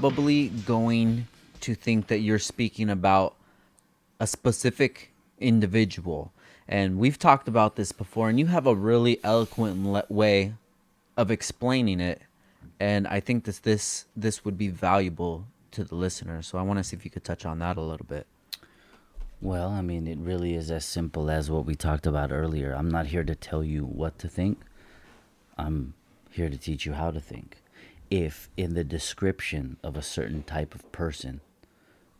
probably going to think that you're speaking about a specific individual. And we've talked about this before, and you have a really eloquent le- way of explaining it. And I think that this this would be valuable to the listener. So I want to see if you could touch on that a little bit. Well, I mean, it really is as simple as what we talked about earlier. I'm not here to tell you what to think. I'm here to teach you how to think. If in the description of a certain type of person,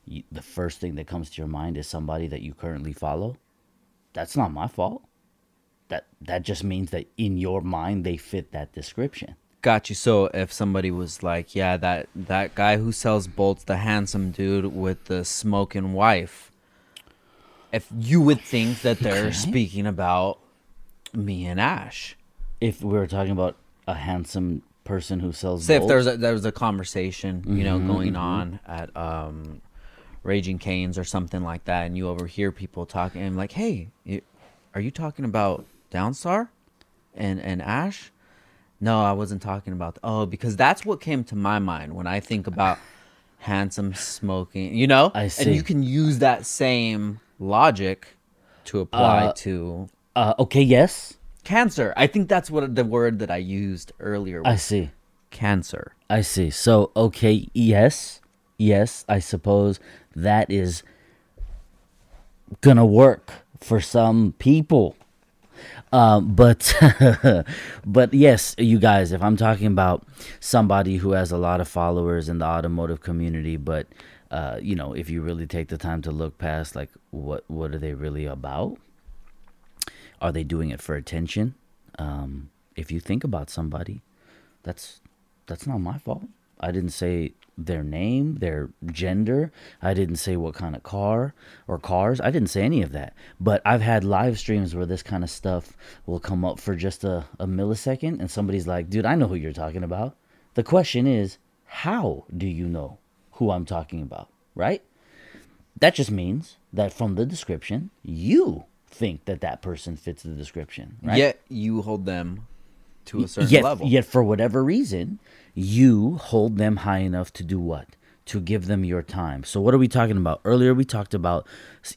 you, the first thing that comes to your mind is somebody that you currently follow, that's not my fault. That that just means that in your mind they fit that description. Got you. So if somebody was like, "Yeah, that that guy who sells bolts, the handsome dude with the smoking wife," if you would think that they're Okay. speaking about me and Ash. If we were talking about a handsome person who sells Say if bolts, there's a, there was a conversation, you know, Mhm, going mhm. on at um, Raising Cane's or something like that, and you overhear people talking, and like, "Hey, you, are you talking about Downstar and and Ash?" No, I wasn't talking about. Oh, because that's what came to my mind when I think about handsome smoking. You know, I see. and you can use that same logic to apply Uh, to uh, okay, yes, cancer. I think that's what the word that I used earlier. I see. cancer. I see. So, okay, yes, yes, I suppose that is gonna work for some people. Um, but, but yes, you guys, if I'm talking about somebody who has a lot of followers in the automotive community, but, uh, you know, if you really take the time to look past, like, what, what are they really about? Are they doing it for attention? Um, if you think about somebody, that's that's not my fault. I didn't say their name, their gender. I didn't say what kind of car or cars. I didn't say any of that. But I've had live streams where this kind of stuff will come up for just a, a millisecond and somebody's like, dude, I know who you're talking about. The question is, how do you know who I'm talking about? Right? That just means that from the description, you think that that person fits the description, right? Yet you hold them to a certain yet, level. Yet, for whatever reason, you hold them high enough to do what? To give them your time. So, what are we talking about? Earlier, we talked about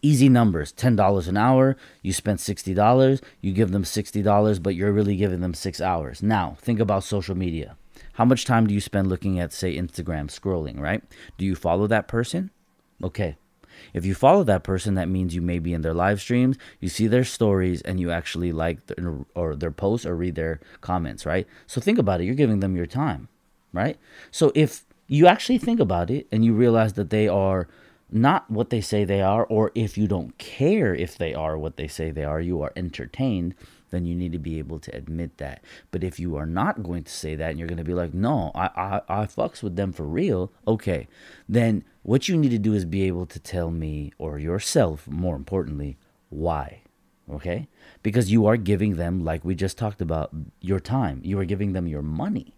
easy numbers $10 an hour. You spent $60. You give them $60, but you're really giving them six hours. Now, think about social media. How much time do you spend looking at, say, Instagram, scrolling, right? Do you follow that person? Okay. If you follow that person, that means you may be in their live streams, you see their stories, and you actually like their, or their posts or read their comments, right? So think about it. You're giving them your time, right? So if you actually think about it and you realize that they are not what they say they are, or if you don't care if they are what they say they are, you are entertained, then you need to be able to admit that. But if you are not going to say that and you're going to be like, no, I, I, I fucks with them for real, okay, then what you need to do is be able to tell me, or yourself, more importantly, why. Okay? Because you are giving them, like we just talked about, your time. You are giving them your money.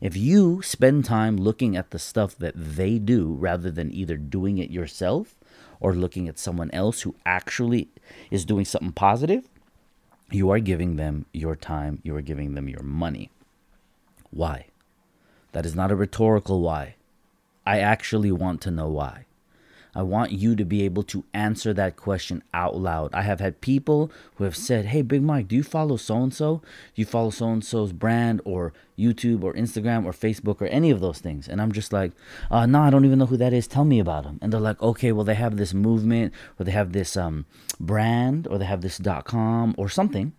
If you spend time looking at the stuff that they do rather than either doing it yourself or looking at someone else who actually is doing something positive, you are giving them your time, you are giving them your money. Why? That is not a rhetorical why. I actually want to know why. I want you to be able to answer that question out loud. I have had people who have said, Hey, Big Mike, do you follow so and so? Do you follow so and so's brand or YouTube or Instagram or Facebook or any of those things? And I'm just like, uh, No, I don't even know who that is. Tell me about them. And they're like, Okay, well, they have this movement or they have this um, brand or they have this dot com or something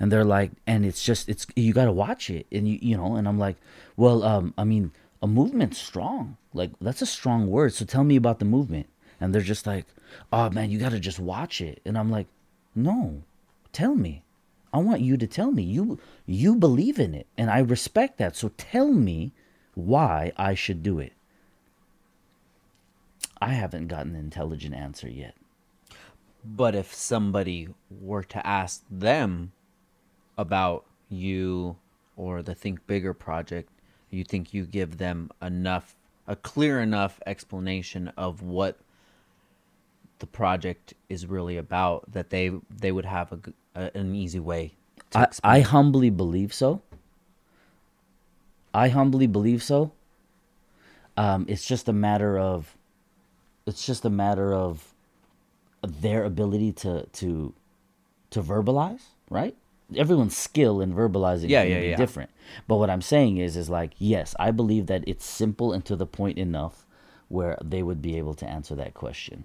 and they're like and it's just it's you got to watch it and you you know and i'm like well um i mean a movement's strong like that's a strong word. So tell me about the movement. And they're just like oh man you got to just watch it. And i'm like no tell me. I want you to tell me. You you believe in it and i respect that. So tell me why i should do it. I haven't gotten an intelligent answer yet. But if somebody were to ask them about you or the Think Bigger project, you think you give them enough, a clear enough explanation of what the project is really about that they they would have a, a- an easy way to I. I humbly believe so. I humbly believe so. Um, it's just a matter of it's just a matter of their ability to to to verbalize, right? Everyone's skill in verbalizing Yeah, can yeah, be yeah. different. But what I'm saying is is like, yes, I believe that it's simple and to the point enough where they would be able to answer that question.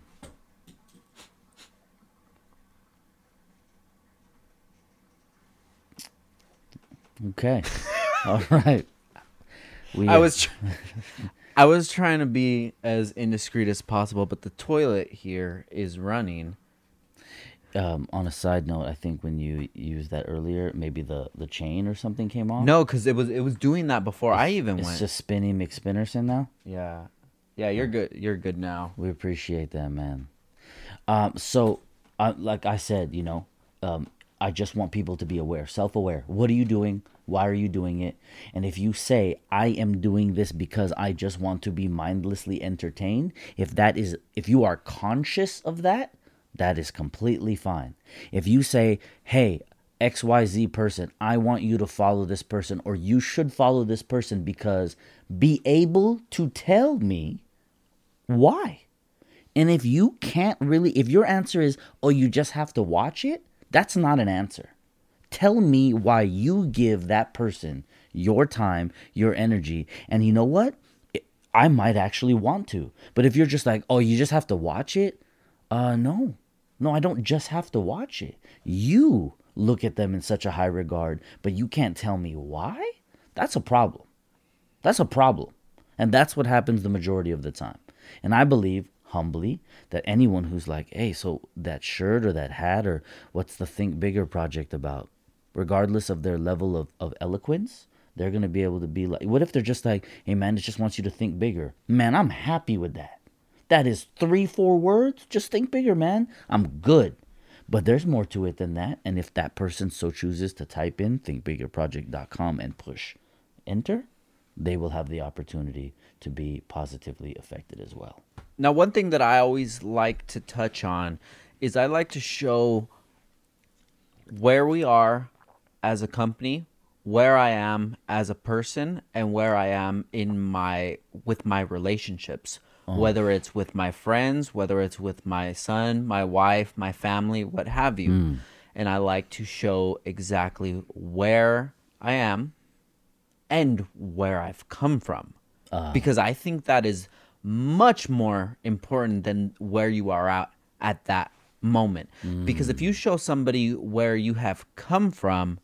Okay. All right. We, I was tr- I was trying to be as indiscreet as possible, but the toilet here is running. Um, on a side note, I think when you used that earlier, maybe the, the chain or something came off. No, because it was it was doing that before I even it's went. just Spinny McSpinnerson now. Yeah, yeah, you're good. You're good now. We appreciate that, man. Um, so, uh, like I said, you know, um, I just want people to be aware, self-aware. What are you doing? Why are you doing it? And if you say I am doing this because I just want to be mindlessly entertained, if that is, if you are conscious of that, that is completely fine. If you say, hey, XYZ person, I want you to follow this person, or you should follow this person because be able to tell me why. And if you can't really, if your answer is, oh, you just have to watch it, that's not an answer. Tell me why you give that person your time, your energy. And you know what? I might actually want to. But if you're just like, oh, you just have to watch it, uh, no. No, I don't just have to watch it. You look at them in such a high regard, but you can't tell me why? That's a problem. That's a problem. And that's what happens the majority of the time. And I believe humbly that anyone who's like, hey, so that shirt or that hat or what's the Think Bigger project about, regardless of their level of, of eloquence, they're going to be able to be like, what if they're just like, hey, man, it just wants you to think bigger? Man, I'm happy with that. That is three, four words. Just think bigger, man. I'm good. But there's more to it than that. And if that person so chooses to type in thinkbiggerproject.com and push enter, they will have the opportunity to be positively affected as well. Now, one thing that I always like to touch on is I like to show where we are as a company, where I am as a person, and where I am in my with my relationships. Oh. Whether it's with my friends, whether it's with my son, my wife, my family, what have you. Hmm. And I like to show exactly where I am and where I've come from. Ah. because I think that is much more important than where you are at at that moment. Hmm. Because if you show somebody where you have come from,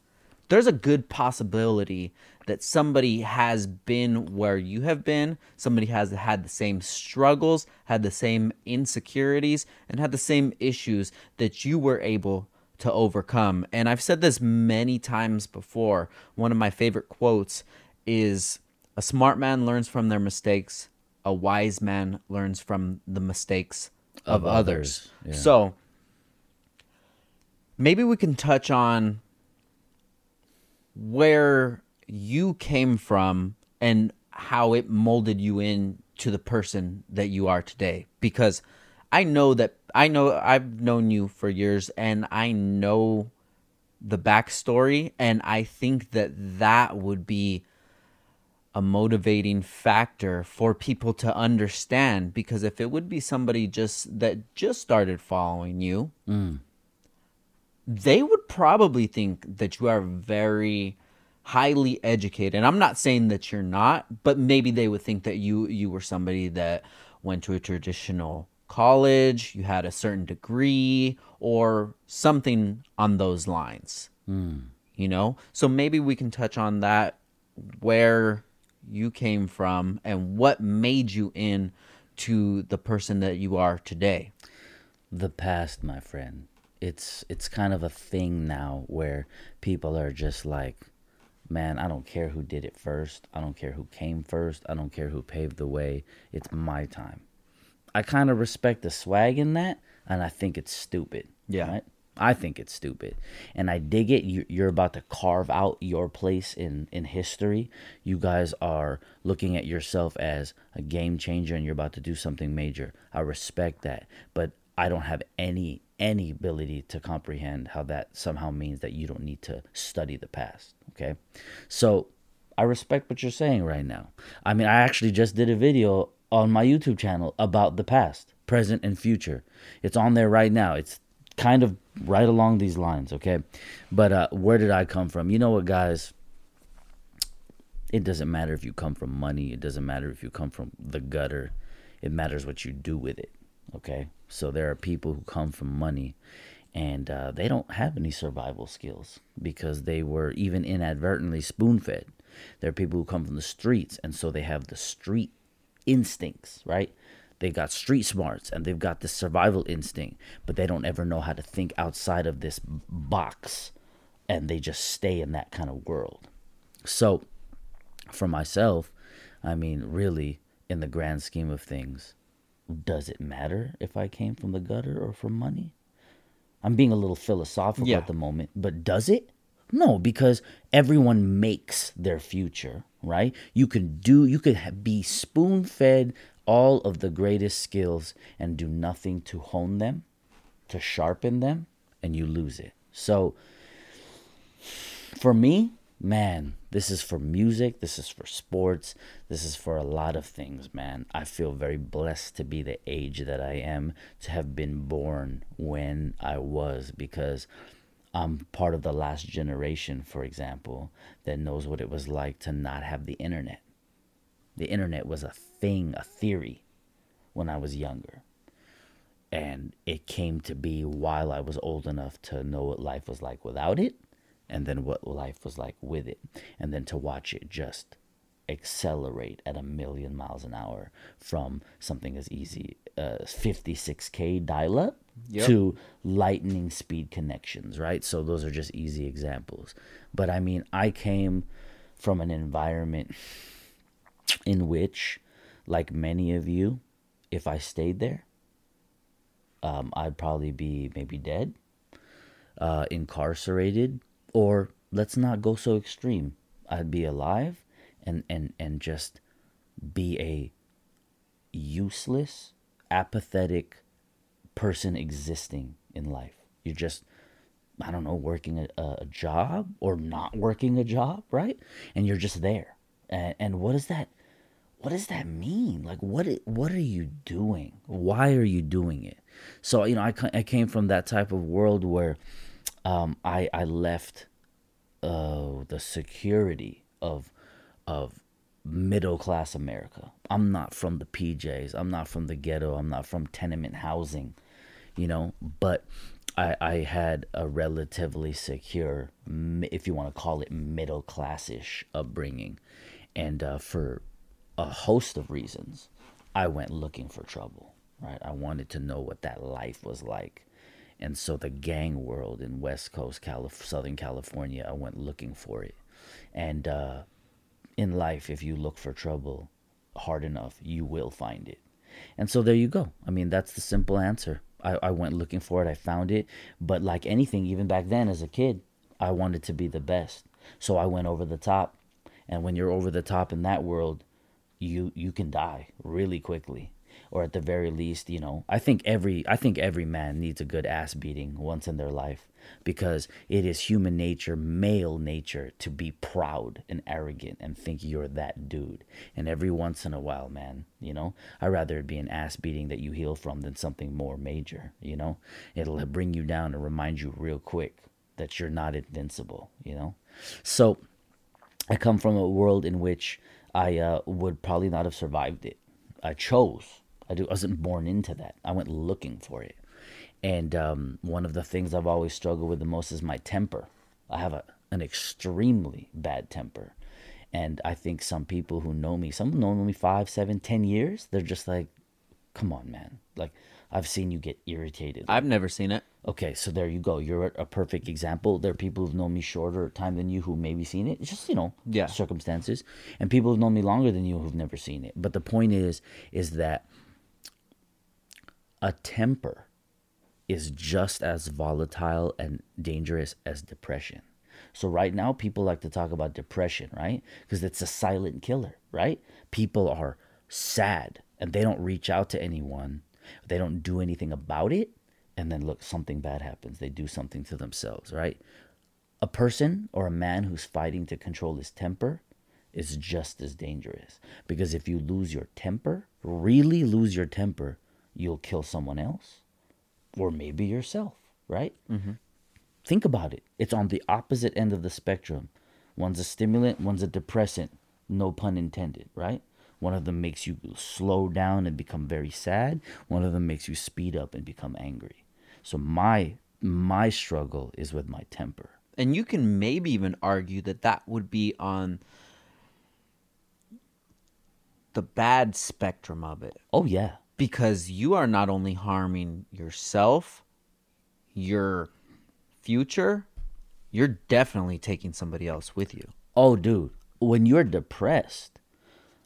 there's a good possibility that somebody has been where you have been, somebody has had the same struggles, had the same insecurities, and had the same issues that you were able to overcome. And I've said this many times before. One of my favorite quotes is a smart man learns from their mistakes, a wise man learns from the mistakes of, Of others. others, yeah. So maybe we can touch on where you came from and how it molded you in to the person that you are today. Because i know that i know i've known you for years and i know the backstory and i think that that would be a motivating factor for people to understand. Because if it would be somebody just that just started following you mm. they would probably think that you are very highly educated. And I'm not saying that you're not, but maybe they would think that you you were somebody that went to a traditional college, you had a certain degree or something on those lines. Hmm. You know? So maybe we can touch on that where you came from and what made you in to the person that you are today. the past my friend it's it's kind of a thing now where people are just like man i don't care who did it first i don't care who came first i don't care who paved the way it's my time i kind of respect the swag in that and i think it's stupid Yeah. right? I think it's stupid, and I dig it. You, you're about to carve out your place in in history. You guys are looking at yourself as a game changer, and you're about to do something major. I respect that, but I don't have any any ability to comprehend how that somehow means that you don't need to study the past. Okay, so I respect what you're saying right now. I mean, I actually just did a video on my YouTube channel about the past, present, and future. It's on there right now. It's kind of right along these lines, okay? But uh, where did I come from? You know what, guys? It doesn't matter if you come from money, it doesn't matter if you come from the gutter. It matters what you do with it, okay? So there are people who come from money and uh, they don't have any survival skills because they were even inadvertently spoon fed. There are people who come from the streets, and so they have the street instincts, right? They got street smarts and they've got this survival instinct, but they don't ever know how to think outside of this box and they just stay in that kind of world. So, for myself, I mean, really, in the grand scheme of things, does it matter if I came from the gutter or from money? I'm being a little philosophical Yeah. at the moment, but does it? No, because everyone makes their future, right? You can do, you could be spoon fed all of the greatest skills and do nothing to hone them, to sharpen them, and you lose it. So, for me, man, this is for music, this is for sports, this is for a lot of things, man. I feel very blessed to be the age that I am, to have been born when I was, because I'm part of the last generation, for example, that knows what it was like to not have the internet. The internet was a thing, a theory, when I was younger. And it came to be while I was old enough to know what life was like without it, and then what life was like with it, and then to watch it just accelerate at a million miles an hour from something as easy as 56k dial up Yep. to lightning speed connections, right? So those are just easy examples. But I mean, I came from an environment in which, like many of you, if I stayed there, um, I'd probably be maybe dead, uh, incarcerated, or let's not go so extreme. I'd be alive and, and, and just be a useless, apathetic person existing in life. You're just, I don't know, working a, a job or not working a job, right? And you're just there. And, and what does that, what does that mean? Like, what, what are you doing? Why are you doing it? So, you know, I, I came from that type of world where um, I, I left uh, the security of of middle class America. I'm not from the PJs. I'm not from the ghetto. I'm not from tenement housing, you know. But I I had a relatively secure, if you want to call it middle classish upbringing, and uh, for a host of reasons, I went looking for trouble. Right, I wanted to know what that life was like. And so the gang world in West Coast, Calif- Southern California, I went looking for it. And uh, in life, if you look for trouble hard enough, you will find it. And so there you go. I mean, that's the simple answer. I, I went looking for it, I found it. But like anything, even back then as a kid, I wanted to be the best. So I went over the top. And when you're over the top in that world, you you can die really quickly or at the very least you know i think every i think every man needs a good ass beating once in their life because it is human nature male nature to be proud and arrogant and think you're that dude and every once in a while man you know i'd rather it be an ass beating that you heal from than something more major you know it'll bring you down and remind you real quick that you're not invincible you know so I come from a world in which I uh, would probably not have survived it. I chose. I do- wasn't born into that. I went looking for it. And um, one of the things I've always struggled with the most is my temper. I have a, an extremely bad temper. And I think some people who know me, some known me five, seven, ten years, they're just like, come on, man. Like, I've seen you get irritated. I've never seen it. Okay, so there you go. You're a perfect example. There are people who've known me shorter time than you who maybe seen it. It's just you know, Yeah. circumstances, and people who've known me longer than you who've never seen it. But the point is, is that a temper is just as volatile and dangerous as depression. So right now, people like to talk about depression, right? Because it's a silent killer, right? People are sad and they don't reach out to anyone. They don't do anything about it. And then look, something bad happens. They do something to themselves, right? A person or a man who's fighting to control his temper is just as dangerous because if you lose your temper, really lose your temper, you'll kill someone else or maybe yourself, right? Mm-hmm. Think about it. It's on the opposite end of the spectrum. One's a stimulant, one's a depressant. No pun intended, right? One of them makes you slow down and become very sad. One of them makes you speed up and become angry. So my my struggle is with my temper. And you can maybe even argue that that would be on the bad spectrum of it Oh yeah. Because you are not only harming yourself, your future, you're definitely taking somebody else with you. Oh, dude, when you're depressed,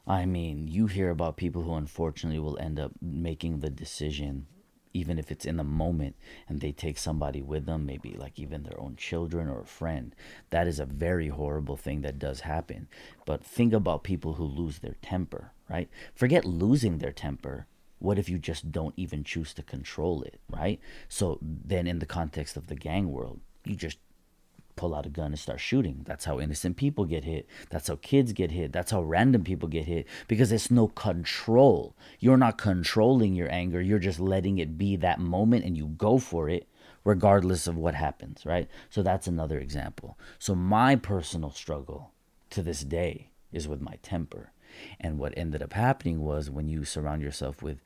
I mean, you hear about people who unfortunately will end up making the decision, even if it's in the moment, and they take somebody with them, maybe like even their own children or a friend. That is a very horrible thing that does happen. But think about people who lose their temper, right? Forget losing their temper. What if you just don't even choose to control it, right? So then, in the context of the gang world, you just pull out a gun and start shooting. That's how innocent people get hit. That's how kids get hit. That's how random people get hit because there's no control. You're not controlling your anger. You're just letting it be that moment and you go for it regardless of what happens, right? So that's another example. So my personal struggle to this day is with my temper. And what ended up happening was when you surround yourself with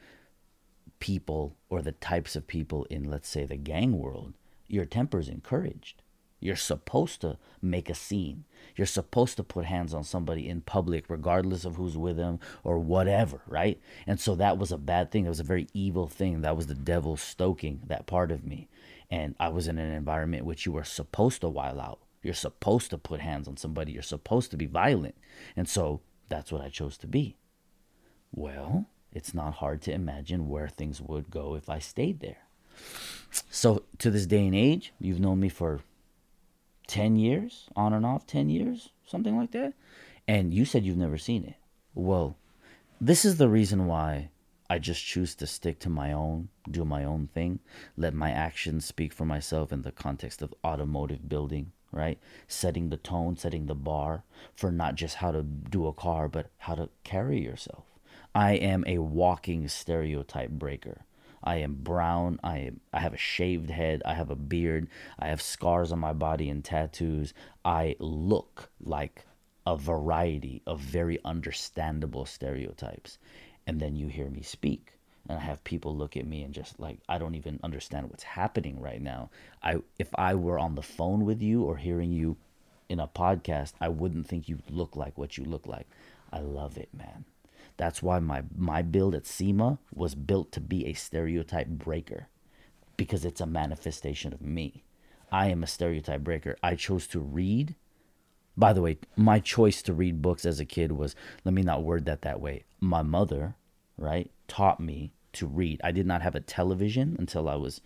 people or the types of people in let's say the gang world, your temper is encouraged. You're supposed to make a scene. You're supposed to put hands on somebody in public, regardless of who's with them or whatever, right? And so that was a bad thing. It was a very evil thing. That was the devil stoking that part of me. And I was in an environment which you were supposed to while out. You're supposed to put hands on somebody. You're supposed to be violent. And so that's what I chose to be. Well, it's not hard to imagine where things would go if I stayed there. So to this day and age, you've known me for 10 years, on and off 10 years, something like that. And you said you've never seen it. Well, this is the reason why I just choose to stick to my own, do my own thing, let my actions speak for myself in the context of automotive building, right? Setting the tone, setting the bar for not just how to do a car, but how to carry yourself. I am a walking stereotype breaker. I am brown. I am, I have a shaved head. I have a beard. I have scars on my body and tattoos. I look like a variety of very understandable stereotypes. And then you hear me speak and I have people look at me and just like I don't even understand what's happening right now. I if I were on the phone with you or hearing you in a podcast, I wouldn't think you look like what you look like. I love it, man. That's why my my build at SEMA was built to be a stereotype breaker because it's a manifestation of me. I am a stereotype breaker. I chose to read. By the way, my choice to read books as a kid was let me not word that that way. My mother, right, taught me to read. I did not have a television until I was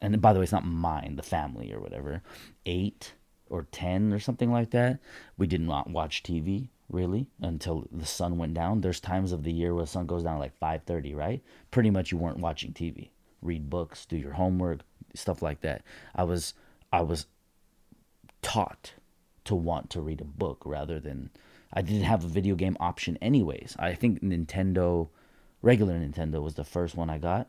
and by the way, it's not mine, the family or whatever. 8 or 10 or something like that. We did not watch TV really until the sun went down. There's times of the year where the sun goes down like 5:30, right? Pretty much you weren't watching TV. Read books, do your homework, stuff like that. I was I was taught to want to read a book rather than I didn't have a video game option anyways. I think Nintendo regular Nintendo was the first one I got.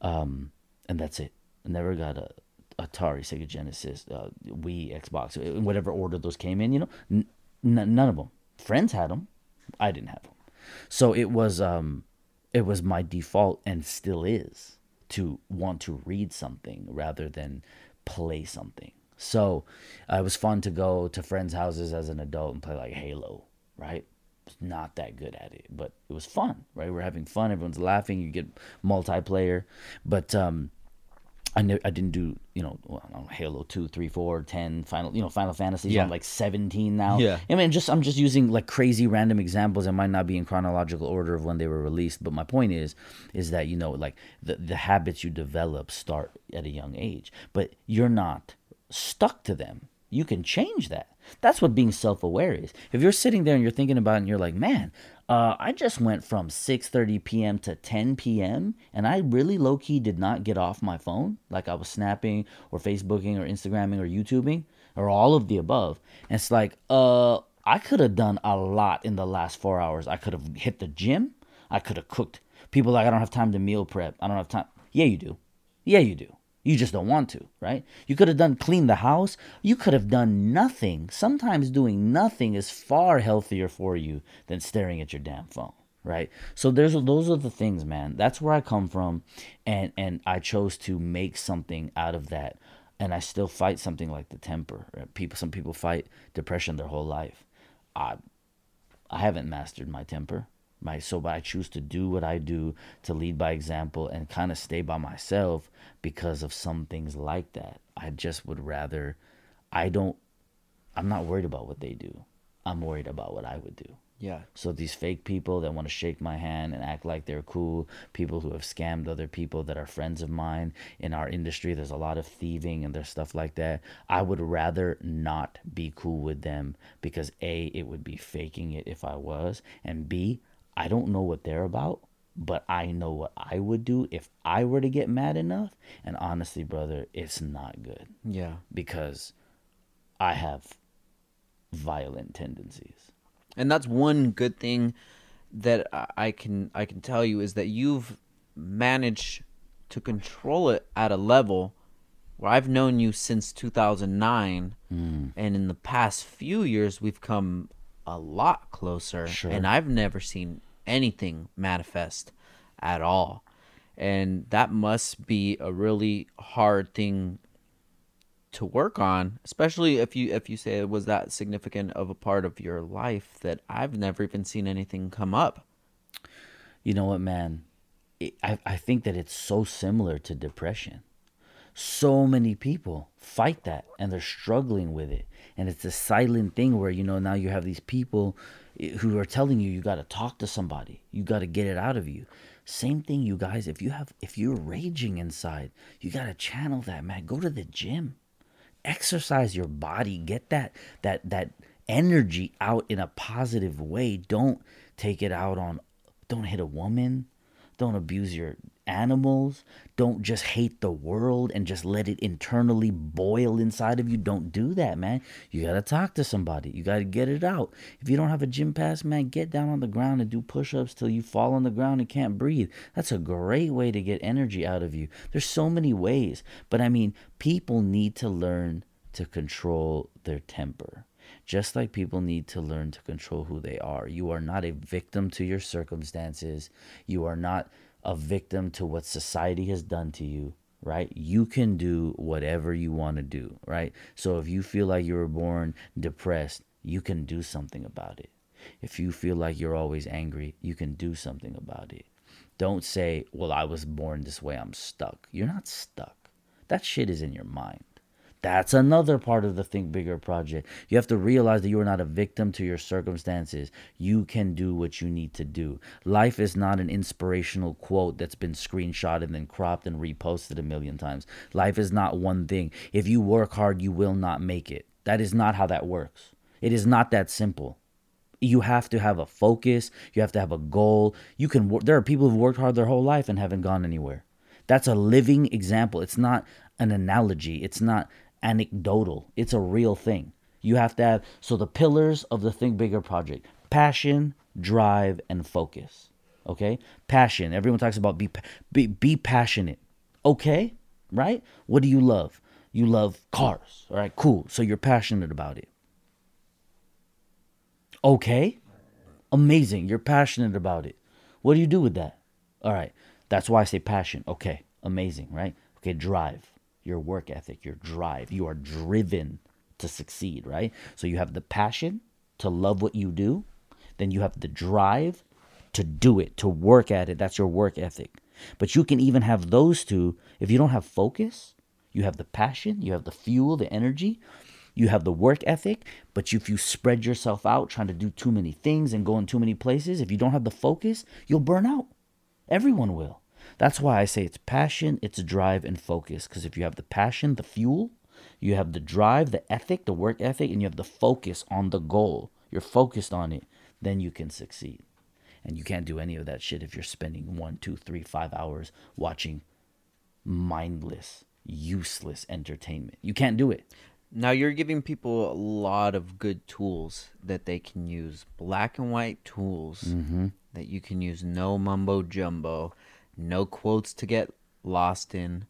Um and that's it. I never got a Atari, Sega Genesis, uh, Wii, Xbox, in whatever order those came in, you know. N- none of them. Friends had them. I didn't have them. So it was um it was my default and still is to want to read something rather than play something. So uh, it was fun to go to friends' houses as an adult and play like Halo, right? Not that good at it, but it was fun, right? We're having fun, everyone's laughing, you get multiplayer. But um I ne- I didn't do you know, Halo 2, 3, 4, 10, Final you know Final Fantasy. Yeah. I'm like 17 now. Yeah. I mean, just I'm just using like crazy random examples. It might not be in chronological order of when they were released, but my point is, is that you know, like the the habits you develop start at a young age, but you're not stuck to them. You can change that. That's what being self-aware is. If you're sitting there and you're thinking about it and you're like, man, uh, I just went from 6:30 p.m. to 10 p.m. and I really low key did not get off my phone, like I was snapping or Facebooking or Instagramming or YouTubing or all of the above. And it's like, uh, I could have done a lot in the last four hours. I could have hit the gym. I could have cooked. People like I don't have time to meal prep. I don't have time. Yeah, you do. Yeah, you do. You just don't want to, right? You could have done clean the house. You could have done nothing. Sometimes doing nothing is far healthier for you than staring at your damn phone, right? So there's those are the things, man. That's where I come from, and and I chose to make something out of that, and I still fight something like the temper. Right? People, some people fight depression their whole life. I, I haven't mastered my temper my so but I choose to do what I do to lead by example and kind of stay by myself because of some things like that. I just would rather I don't I'm not worried about what they do. I'm worried about what I would do. Yeah. So these fake people that want to shake my hand and act like they're cool, people who have scammed other people that are friends of mine in our industry, there's a lot of thieving and there's stuff like that. I would rather not be cool with them because A, it would be faking it if I was, and B, I don't know what they're about, but I know what I would do if I were to get mad enough. And honestly, brother, it's not good Yeah. because I have violent tendencies. and that's one good thing that I- can I can tell you is that you've managed to control it at a level where I've known you since 2009 Hmm. and in the past few years we've come a lot closer Sure. and I've never seen anything manifest at all and that must be a really hard thing to work on especially if you if you say it was that significant of a part of your life that i've never even seen anything come up You know what, man? It, I, I think that it's so similar to depression. So many people fight that and they're struggling with it. And it's a silent thing where, you know, now you have these people eh, who are telling you you got to talk to somebody. You got to get it out of you. Same thing, you guys. If you have, if you're raging inside, you got to channel that, man. Go to the gym exercise your body get that that that energy out in a positive way don't take it out on don't hit a woman don't abuse your animals. Don't just hate the world and just let it internally boil inside of you. Don't do that man. You got to talk to somebody. You got to get it out. If you don't have a gym pass man get down on the ground and do push-ups till you fall on the ground and can't breathe. That's a great way to get energy out of you. There's so many ways but i mean people need to learn to control their temper. Just like people need to learn to control who they are. You are not a victim to your circumstances. You are not a victim to what society has done to you, right? You can do whatever you want to do, right? So if you feel like you were born depressed, you can do something about it. If you feel like you're always angry, you can do something about it. Don't say, well, I was born this way, I'm stuck. You're not stuck. That shit is in your mind. That's another part of the Think Bigger project. You have to realize that you are not a victim to your circumstances. You can do what you need to do. Life is not an inspirational quote that's been screenshotted and then cropped and reposted a million times. Life is not one thing. If you work hard, you will not make it. That is not how that works. It is not that simple you have to have a focus you have to have a goal you can there are people who've worked hard their whole life and haven't gone anywhere that's a living example it's not an analogy it's not anecdotal it's a real thing you have to have so the pillars of the think bigger project passion drive and focus okay passion everyone talks about be be, be passionate okay right what do you love you love cars all right cool so you're passionate about it Okay. Amazing. You're passionate about it. What do you do with that? All right. That's why I say passion. Okay. Amazing, right? Okay, drive. Your work ethic, your drive. You are driven to succeed, right? So you have the passion to love what you do, then you have the drive to do it, to work at it. That's your work ethic. But you can even have those two if you don't have focus. You have the passion, you have the fuel, the energy, you have the work ethic, but if you spread yourself out trying to do too many things and go in too many places, if you don't have the focus, you'll burn out. Everyone will. That's why I say it's passion, it's drive, and focus. Because if you have the passion, the fuel, you have the drive, the ethic, the work ethic, and you have the focus on the goal, you're focused on it, then you can succeed. And you can't do any of that shit if you're spending one, two, three, five hours watching mindless, useless entertainment. You can't do it. Now you're giving people a lot of good tools that they can use. Black and white tools Mm-hmm. that you can use. No mumbo jumbo, no quotes to get lost in.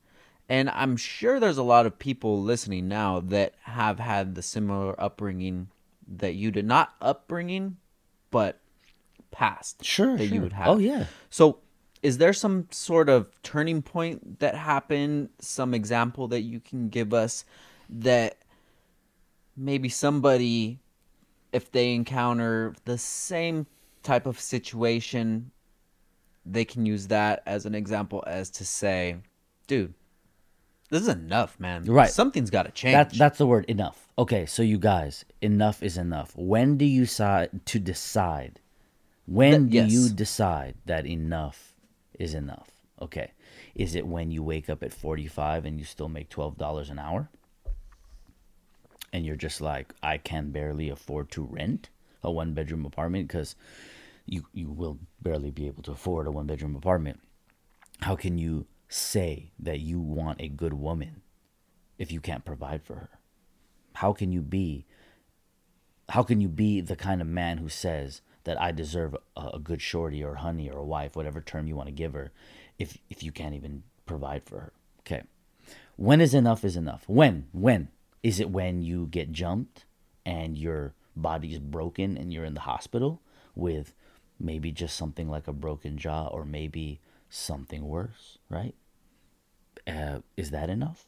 And I'm sure there's a lot of people listening now that have had the similar upbringing that you did. Not upbringing, but past. Sure, that sure. you would have. Oh yeah. So, is there some sort of turning point that happened? Some example that you can give us that maybe somebody, if they encounter the same type of situation, they can use that as an example as to say, dude, this is enough, man. Right. Something's got to change. That that's the word enough. Okay, so you guys, enough is enough. When do you decide to decide? When Th- do you decide that enough is enough? Okay. Is it when you wake up at 45 and you still make $12 an hour? And you're just like, I can barely afford to rent a one bedroom apartment because you you will barely be able to afford a one bedroom apartment. How can you say that you want a good woman if you can't provide for her? How can you be how can you be the kind of man who says that I deserve a, a good shorty or honey or a wife, whatever term you want to give her, if if you can't even provide for her? Okay. When is enough is enough? When? When? Is it when you get jumped and your body is broken and you're in the hospital with maybe just something like a broken jaw or maybe something worse, right? Uh, is that enough?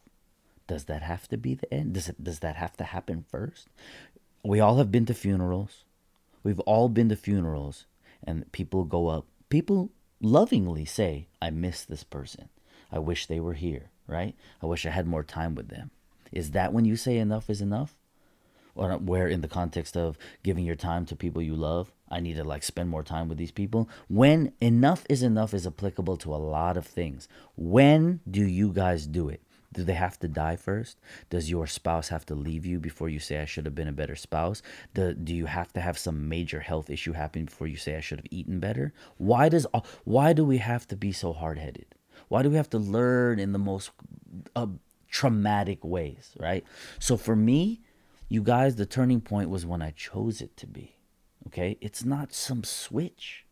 Does that have to be the end? Does it, does that have to happen first? We all have been to funerals. We've all been to funerals, and people go up. People lovingly say, "I miss this person. I wish they were here." Right? I wish I had more time with them. Is that when you say enough is enough? or where in the context of giving your time to people you love i need to like spend more time with these people. When enough is enough is applicable to a lot of things when do you guys do it? Do they have to die first? Does your spouse have to leave you before you say i should have been a better spouse do, do you have to have some major health issue happen before you say i should have eaten better why does why do we have to be so hard-headed? Why do we have to learn in the most uh, traumatic ways right? So for me you guys, the turning point was when I chose it to be. Okay? It's not some switch.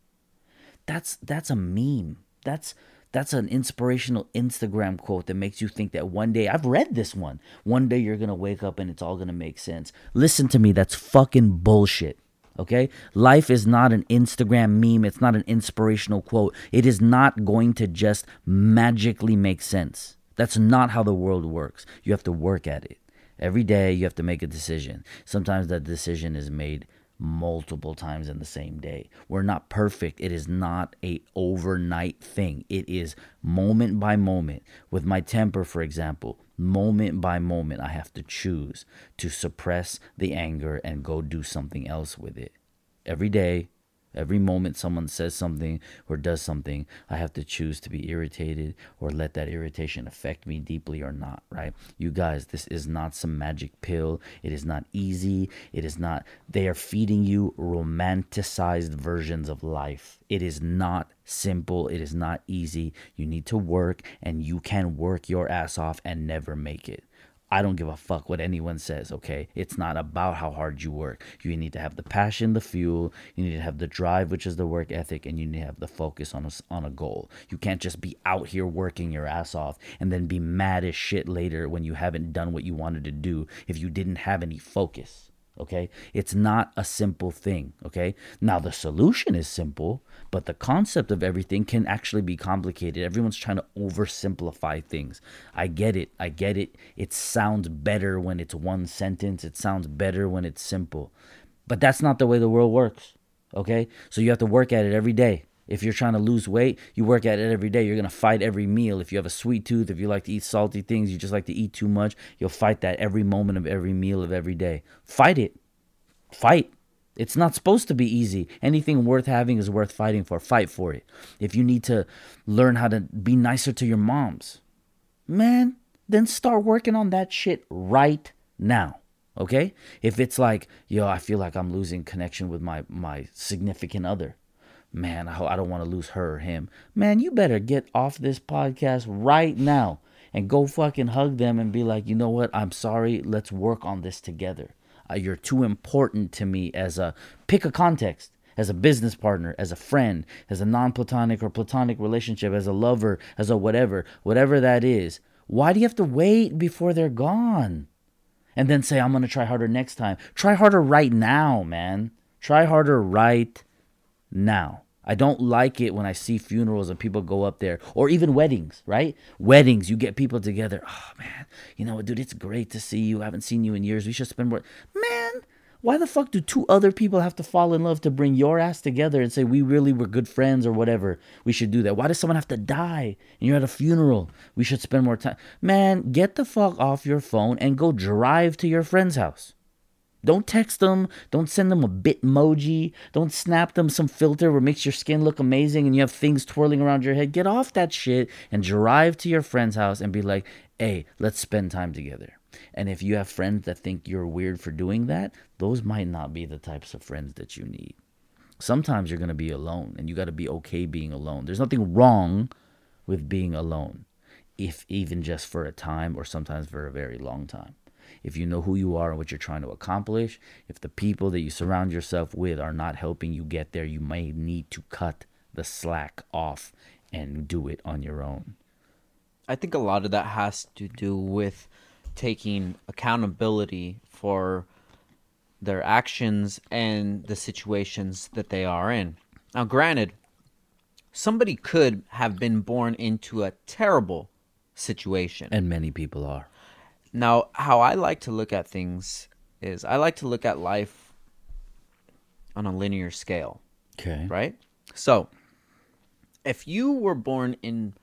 That's that's a meme. That's that's an inspirational Instagram quote that makes you think that one day I've read this one. One day you're going to wake up and it's all going to make sense. Listen to me, that's fucking bullshit. Okay? Life is not an Instagram meme. It's not an inspirational quote. It is not going to just magically make sense. That's not how the world works. You have to work at it. Every day you have to make a decision. Sometimes that decision is made multiple times in the same day. We're not perfect. It is not a overnight thing. It is moment by moment. With my temper, for example, moment by moment I have to choose to suppress the anger and go do something else with it. Every day, Every moment someone says something or does something, I have to choose to be irritated or let that irritation affect me deeply or not, right? You guys, this is not some magic pill. It is not easy. It is not, they are feeding you romanticized versions of life. It is not simple. It is not easy. You need to work and you can work your ass off and never make it. I don't give a fuck what anyone says, okay? It's not about how hard you work. You need to have the passion, the fuel, you need to have the drive, which is the work ethic, and you need to have the focus on a, on a goal. You can't just be out here working your ass off and then be mad as shit later when you haven't done what you wanted to do if you didn't have any focus. Okay? It's not a simple thing. Okay? Now, the solution is simple, but the concept of everything can actually be complicated. Everyone's trying to oversimplify things. I get it. I get it. It sounds better when it's one sentence, it sounds better when it's simple. But that's not the way the world works. Okay? So you have to work at it every day. If you're trying to lose weight, you work at it every day. You're going to fight every meal. If you have a sweet tooth, if you like to eat salty things, you just like to eat too much, you'll fight that every moment of every meal of every day. Fight it. Fight. It's not supposed to be easy. Anything worth having is worth fighting for. Fight for it. If you need to learn how to be nicer to your moms, man, then start working on that shit right now. Okay? If it's like, yo, I feel like I'm losing connection with my my significant other man, I, I don't want to lose her or him. Man, you better get off this podcast right now and go fucking hug them and be like, you know what? I'm sorry. Let's work on this together. Uh, you're too important to me as a pick a context as a business partner, as a friend, as a non platonic or platonic relationship, as a lover, as a whatever, whatever that is. Why do you have to wait before they're gone? And then say, I'm going to try harder next time. Try harder right now, man. Try harder right now. I don't like it when I see funerals and people go up there, or even weddings, right? Weddings, you get people together. Oh man, you know what, dude? It's great to see you. I haven't seen you in years. We should spend more. Man, why the fuck do two other people have to fall in love to bring your ass together and say we really were good friends or whatever? We should do that. Why does someone have to die and you're at a funeral? We should spend more time. Man, get the fuck off your phone and go drive to your friend's house. Don't text them. Don't send them a bitmoji. Don't snap them some filter where makes your skin look amazing and you have things twirling around your head. Get off that shit and drive to your friend's house and be like, hey, let's spend time together. And if you have friends that think you're weird for doing that, those might not be the types of friends that you need. Sometimes you're going to be alone and you got to be okay being alone. There's nothing wrong with being alone, if even just for a time or sometimes for a very long time. If you know who you are and what you're trying to accomplish, if the people that you surround yourself with are not helping you get there, you may need to cut the slack off and do it on your own. I think a lot of that has to do with taking accountability for their actions and the situations that they are in. Now, granted, somebody could have been born into a terrible situation. And many people are. Now, how I like to look at things is I like to look at life on a linear scale, Okay. right? So, if you were born in,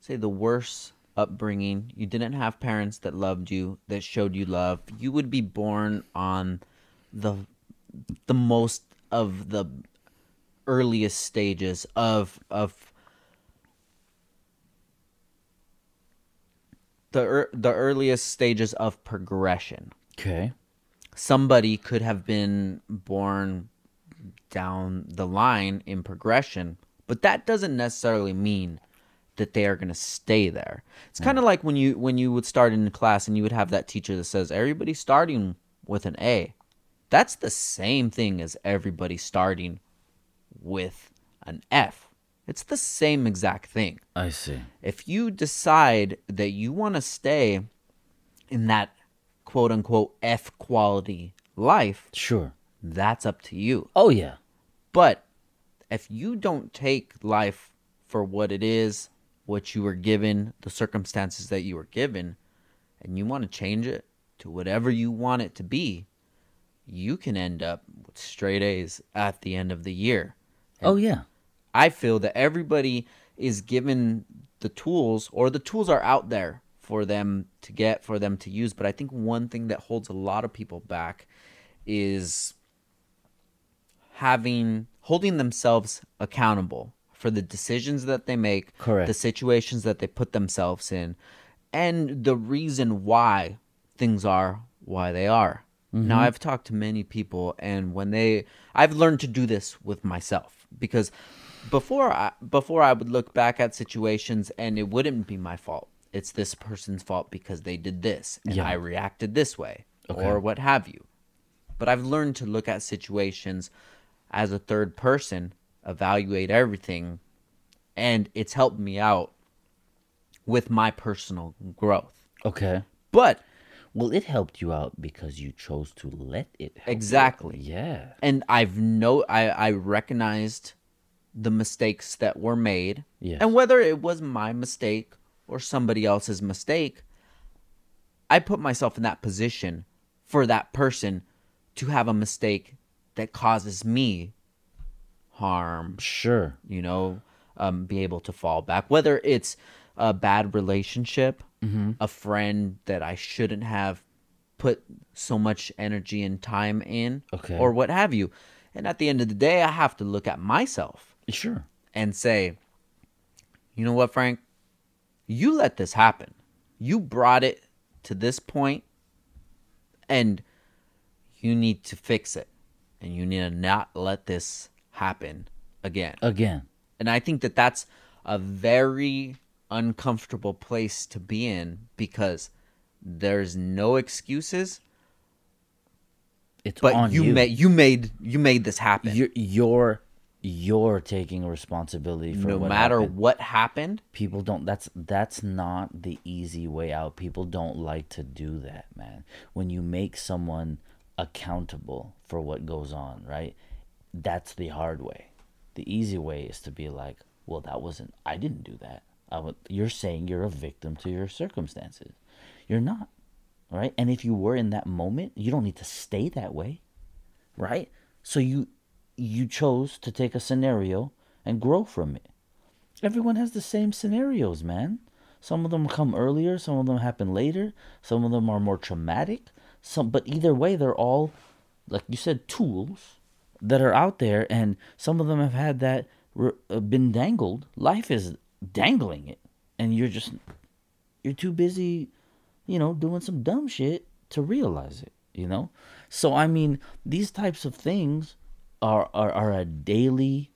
say, the worst upbringing, you didn't have parents that loved you, that showed you love, you would be born on the the most of the earliest stages of of the ear the earliest stages of progression. Okay. Somebody could have been born down the line in progression, but that doesn't necessarily mean that they are going to stay there. It's kind of like when you when you would start in class and you would have that teacher that says everybody starting with an A. That's the same thing as everybody starting with an F. It's the same exact thing. I see. If you decide that you want to stay in that quote unquote F quality life, Sure. that's up to you. Oh yeah. But if you don't take life for what it is, what you were given, the circumstances that you were given, and you want to change it to whatever you want it to be, you can end up with straight A's at the end of the year. Oh yeah. I feel that everybody is given the tools, or the tools are out there for them to get, for them to use. But I think one thing that holds a lot of people back is having holding themselves accountable for the decisions that they make, Correct. the situations that they put themselves in, and the reason why things are why they are. Now mm-hmm. I've talked to many people and when they I've learned to do this with myself because before I before I would look back at situations and it wouldn't be my fault. It's this person's fault because they did this and Yeah. I reacted this way Okay. or what have you. But I've learned to look at situations as a third person, evaluate everything, and it's helped me out with my personal growth. Okay. But Well, it helped you out because you chose to let it. Help you. Exactly. Yeah. and I've no I I recognized the mistakes that were made. Yes. And whether it was my mistake or somebody else's mistake, I put myself in that position for that person to have a mistake that causes me harm, Sure. you know, um, be able to fall back. Whether it's a bad relationship, a friend that I shouldn't have put so much energy and time in, Okay. or what have you. And at the end of the day, I have to look at myself Sure. and say, you know what, Frank? You let this happen. You brought it to this point, and you need to fix it. And you need to not let this happen again. Again. And I think that that's a very uncomfortable place to be in because there's no excuses It's but on you, you. made you made you made this happen you're you're you're taking responsibility for no matter happened. what happened? People don't that's that's not the easy way out. People don't like to do that man. When you make someone accountable for what goes on right? That's the hard way. The easy way is to be like well that wasn't i didn't do that. I would, you're saying you're a victim to your circumstances. You're not right? And if you were in that moment you don't need to stay that way right? So you you chose to take a scenario and grow from it everyone has the same scenarios, man. Some of them come earlier, some of them happen later, some of them are more traumatic. Some, but either way, they're all, like you said, tools that are out there, and some of them have had that uh, been dangled. Life is dangling it, and you're just you're too busy, you know, doing some dumb shit to realize it. You know, so I mean, these types of things are are, are a daily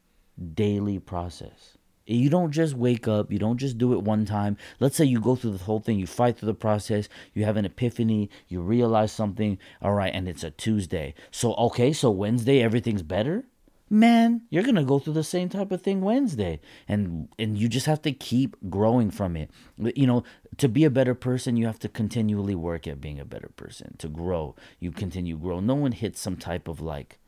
daily process. You don't just wake up, you don't just do it one time. Let's say you go through the whole thing, you fight through the process, you have an epiphany, you realize something, all right, and it's a Tuesday. So, okay, so Wednesday everything's better? Man, you're going to go through the same type of thing Wednesday. And and you just have to keep growing from it. You know, to be a better person, you have to continually work at being a better person. To grow, you continue grow. No one hits some type of like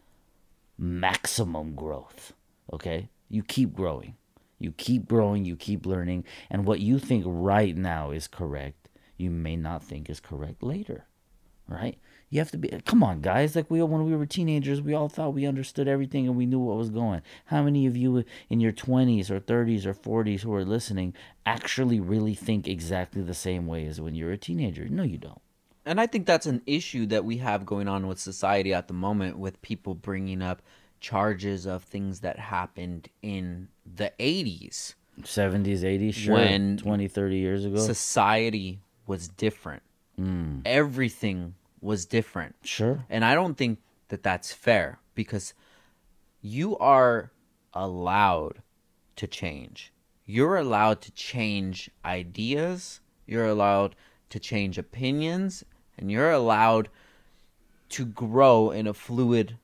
maximum growth. Okay? You keep growing. You keep growing, you keep learning, and what you think right now is correct, you may not think is correct later. Right? You have to be come on guys, like we when we were teenagers, we all thought we understood everything and we knew what was going. How many of you in your 20s or 30s or 40s who are listening actually really think exactly the same way as when you're a teenager? No, you don't. And i think that's an issue that we have going on with society at the moment with people bringing up charges of things that happened in the 80s 70s, 80s, sure. When 20, 30 years ago. society was different. Hmm. Everything was different. Sure. and i don't think that that's fair because you are allowed to change. You're allowed to change ideas. You're allowed to change opinions and you're allowed to grow in a fluid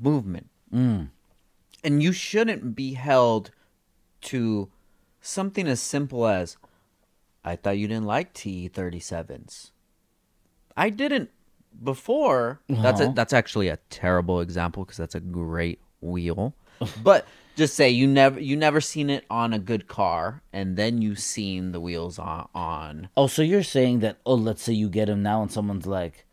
movement mm. and you shouldn't be held to something as simple as I thought you didn't like TE37s. I didn't before. That's a, that's actually a terrible example because that's a great wheel. but just say you never you never seen it on a good car and then you've seen the wheels on on Oh, so you're saying that? Oh, let's say you get him now, and someone's like,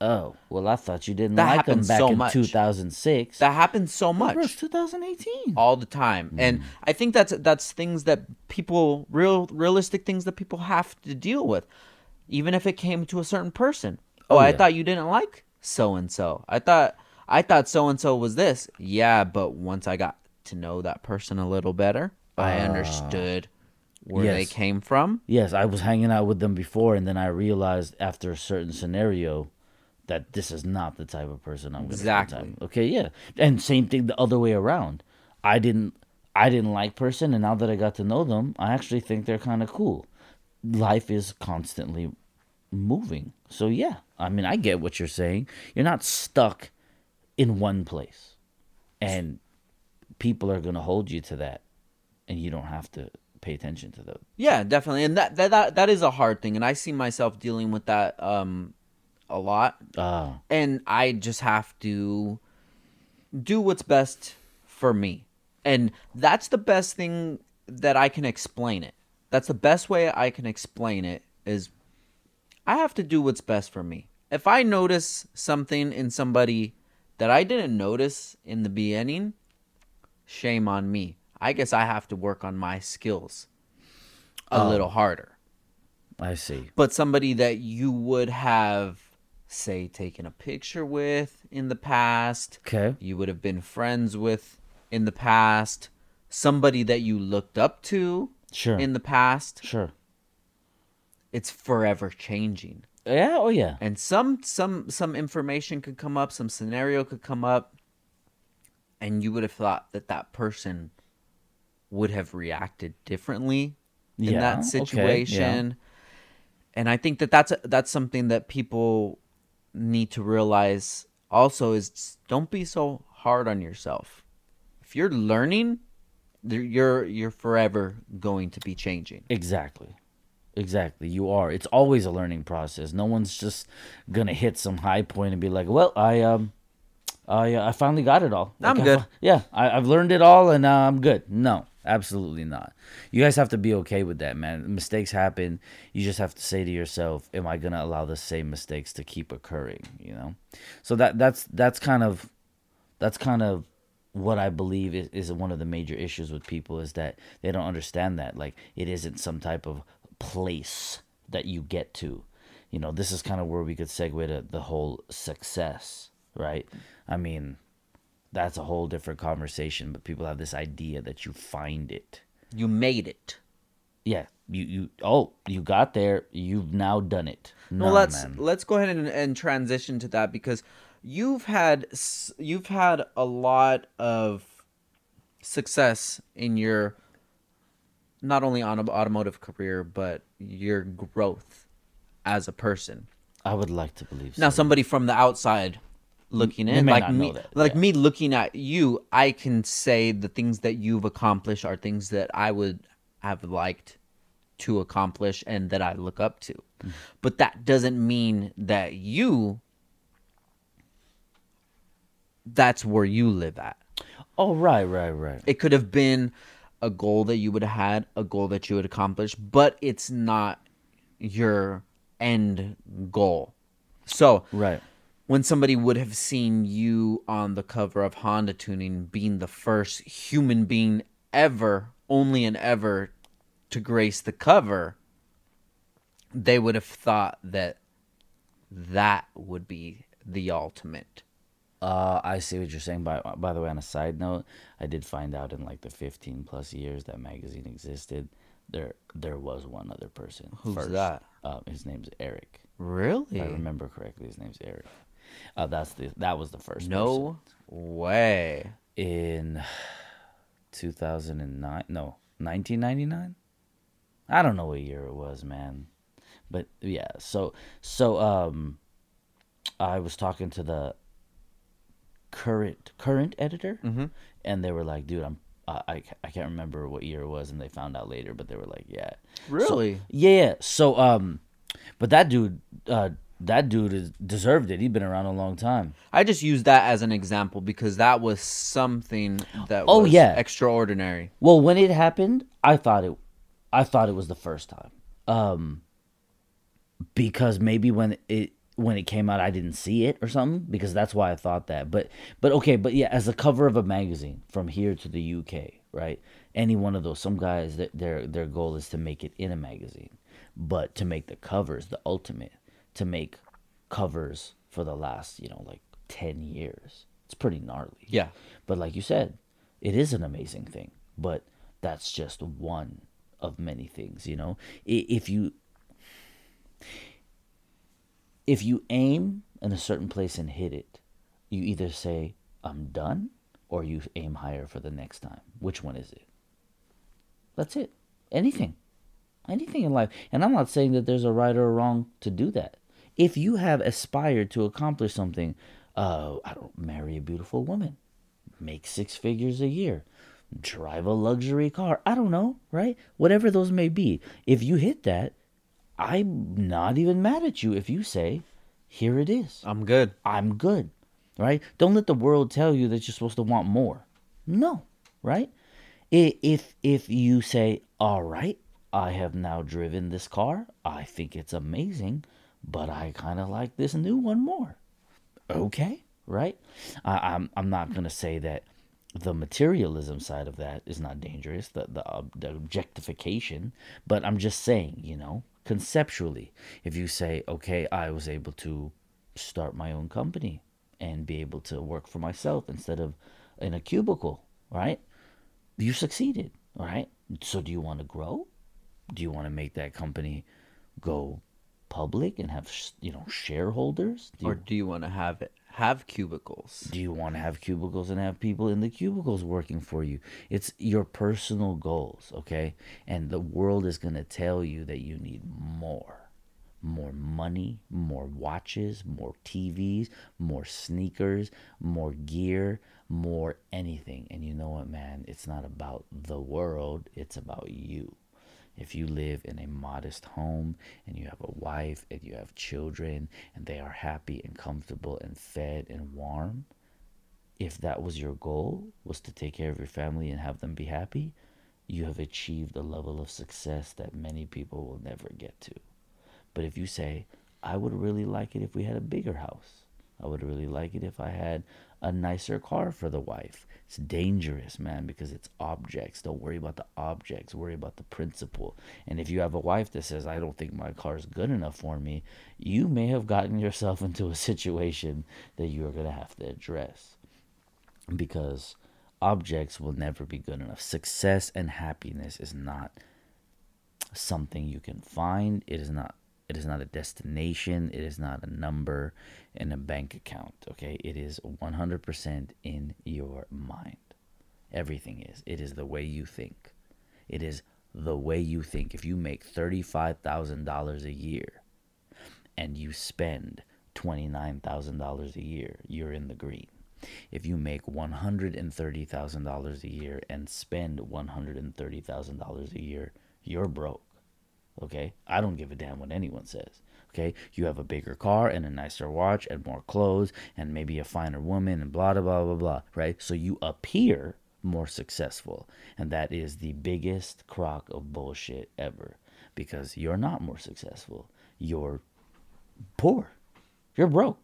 "Oh, well, I thought you didn't That like him back so in much. 2006." that happens so much. It's 2018. all the time hmm. and i think that's that's things that people real realistic things that people have to deal with even if it came to a certain person oh, Oh, i thought you didn't like so and so i thought i thought so and so was this yeah but once i got to know that person a little better i ah. understood where they came from Yes, I was hanging out with them before, and then I realized after a certain scenario that this is not the type of person I'm going to Exactly. time. Okay, yeah, and same thing the other way around. I didn't, I didn't like person, and now that I got to know them, I actually think they're kind of cool. Life is constantly moving, so yeah. I mean, I get what you're saying. You're not stuck in one place, and people are going to hold you to that, and you don't have to pay attention to those. Yeah, definitely, and that that that, that is a hard thing, and I see myself dealing with that um a lot, Ah. and I just have to do what's best for me, and that's the best thing that I can explain it. That's the best way I can explain it is I have to do what's best for me. If I notice something in somebody that I didn't notice in the beginning, shame on me. I guess I have to work on my skills a Oh. little harder. I see. But somebody that you would have, say, taken a picture with in the past, Okay. you would have been friends with in the past, somebody that you looked up to Sure. in the past, Sure. it's forever changing. Yeah. Oh yeah. and some some some information could come up some scenario could come up and you would have thought that that person would have reacted differently in Yeah, okay, that yeah. situation. And I think that that's that's something that people need to realize also is don't be so hard on yourself. If you're learning, you're you're forever going to be changing. Exactly. Exactly. You are. It's always a learning process. No one's just gonna hit some high point and be like, "Well, I um, I uh, I finally got it all. I'm Like, I good." yeah, I, I've learned it all, and uh, I'm good." No, absolutely not. You guys have to be okay with that, man. Mistakes happen. You just have to say to yourself, "Am I gonna allow the same mistakes to keep occurring?" You know. So that that's that's kind of that's kind of what I believe is, is one of the major issues with people is that they don't understand that like it isn't some type of place that you get to. You know, this is kind of where we could segue to the whole success, right? I mean, that's a whole different conversation, but people have this idea that you find it. You made it. Yeah, you you oh, you got there, you've now done it. Well, let's man. let's go ahead and, and transition to that because you've had you've had a lot of success in your not only on automotive career but your growth as a person. I would like to believe so. Now, somebody from the outside looking in, like me, that, like yeah. me looking at you, I can say the things that you've accomplished are things that I would have liked to accomplish and that I look up to. Mm. But that doesn't mean that you that's where you live at. Oh, right, right, right. It could have been a goal that you would have had, a goal that you would accomplish, but it's not your end goal. So, Right. When somebody would have seen you on the cover of Honda Tuning being the first human being ever, only and ever, to grace the cover, they would have thought that that would be the ultimate. Uh, I see what you're saying. By by the way, on a side note, I did find out in like the 15 plus years that magazine existed, there there was one other person. Who's that? Uh, his name's Eric. Really? If I remember correctly, his name's Eric. Uh, that's the that was the first. No way. in 2009. No, 1999. I don't know what year it was, man. But yeah, so so um, I was talking to the current current editor, and they were like, "Dude, I'm." I, I I can't remember what year it was, and they found out later. But they were like, "Yeah, Really? yeah, yeah." So, um, but that dude, uh, that dude is deserved it. He'd been around a long time. I just used that as an example because that was something that Oh, was yeah. extraordinary. Well, when it happened, I thought it, I thought it was the first time. Um, because maybe when it when it came out, I didn't see it or something. Because that's why I thought that. But but okay, but yeah, as a cover of a magazine from here to the UK, right? Any one of those. Some guys that their their goal is to make it in a magazine, but to make the covers the ultimate. To make covers for the last you know like ten years. It's pretty gnarly. Yeah. But like you said, it is an amazing thing. But that's just one of many things, you know. If you if you aim in a certain place and hit it, you either say I'm done or you aim higher for the next time. Which one is it? That's it. Anything. Anything in life. And I'm not saying that there's a right or a wrong to do that. If you have aspired to accomplish something, uh, I don't marry a beautiful woman, make six figures a year, drive a luxury car. I don't know, right? Whatever those may be. If you hit that, I'm not even mad at you if you say, here it is. I'm good. I'm good, right? Don't let the world tell you that you're supposed to want more. No, right? If if you say, "All right, I have now driven this car. I think it's amazing, but I kind of like this new one more." Okay, right? I, I'm I'm not gonna say that the materialism side of that is not dangerous, the the, ob- the objectification, but I'm just saying, you know, conceptually, if you say, okay, I was able to start my own company and be able to work for myself instead of in a cubicle, right? You succeeded, right? So do you want to grow? Do you want to make that company go public and have, you know, shareholders? Do you, Or do you want to have it have cubicles. Do you want to have cubicles and have people in the cubicles working for you? It's your personal goals, okay? And the world is going to tell you that you need more. More money, more watches, more TVs, more sneakers, more gear, more anything. And you know what, man? It's not about the world, it's about you. If you live in a modest home and you have a wife and you have children and they are happy and comfortable and fed and warm, if that was your goal, was to take care of your family and have them be happy, you have achieved a level of success that many people will never get to. But if you say, I would really like it if we had a bigger house. I would really like it if I had a nicer car for the wife. It's dangerous, man, because it's objects. Don't worry about the objects, worry about the principle. And if you have a wife that says, I don't think my car is good enough for me, you may have gotten yourself into a situation that you're going to have to address. Because objects will never be good enough. Success and happiness is not something you can find, it is not it is not a destination. It is not a number in a bank account. Okay. It is 100% in your mind. Everything is. It is the way you think. It is the way you think. If you make $35,000 a year and you spend $29,000 a year, you're in the green. If you make $130,000 a year and spend $130,000 a year, you're broke. Okay? I don't give a damn what anyone says. Okay? You have a bigger car and a nicer watch and more clothes and maybe a finer woman and blah, blah, blah, blah, blah. Right? So you appear more successful. And that is the biggest crock of bullshit ever because you're not more successful. You're poor. You're broke.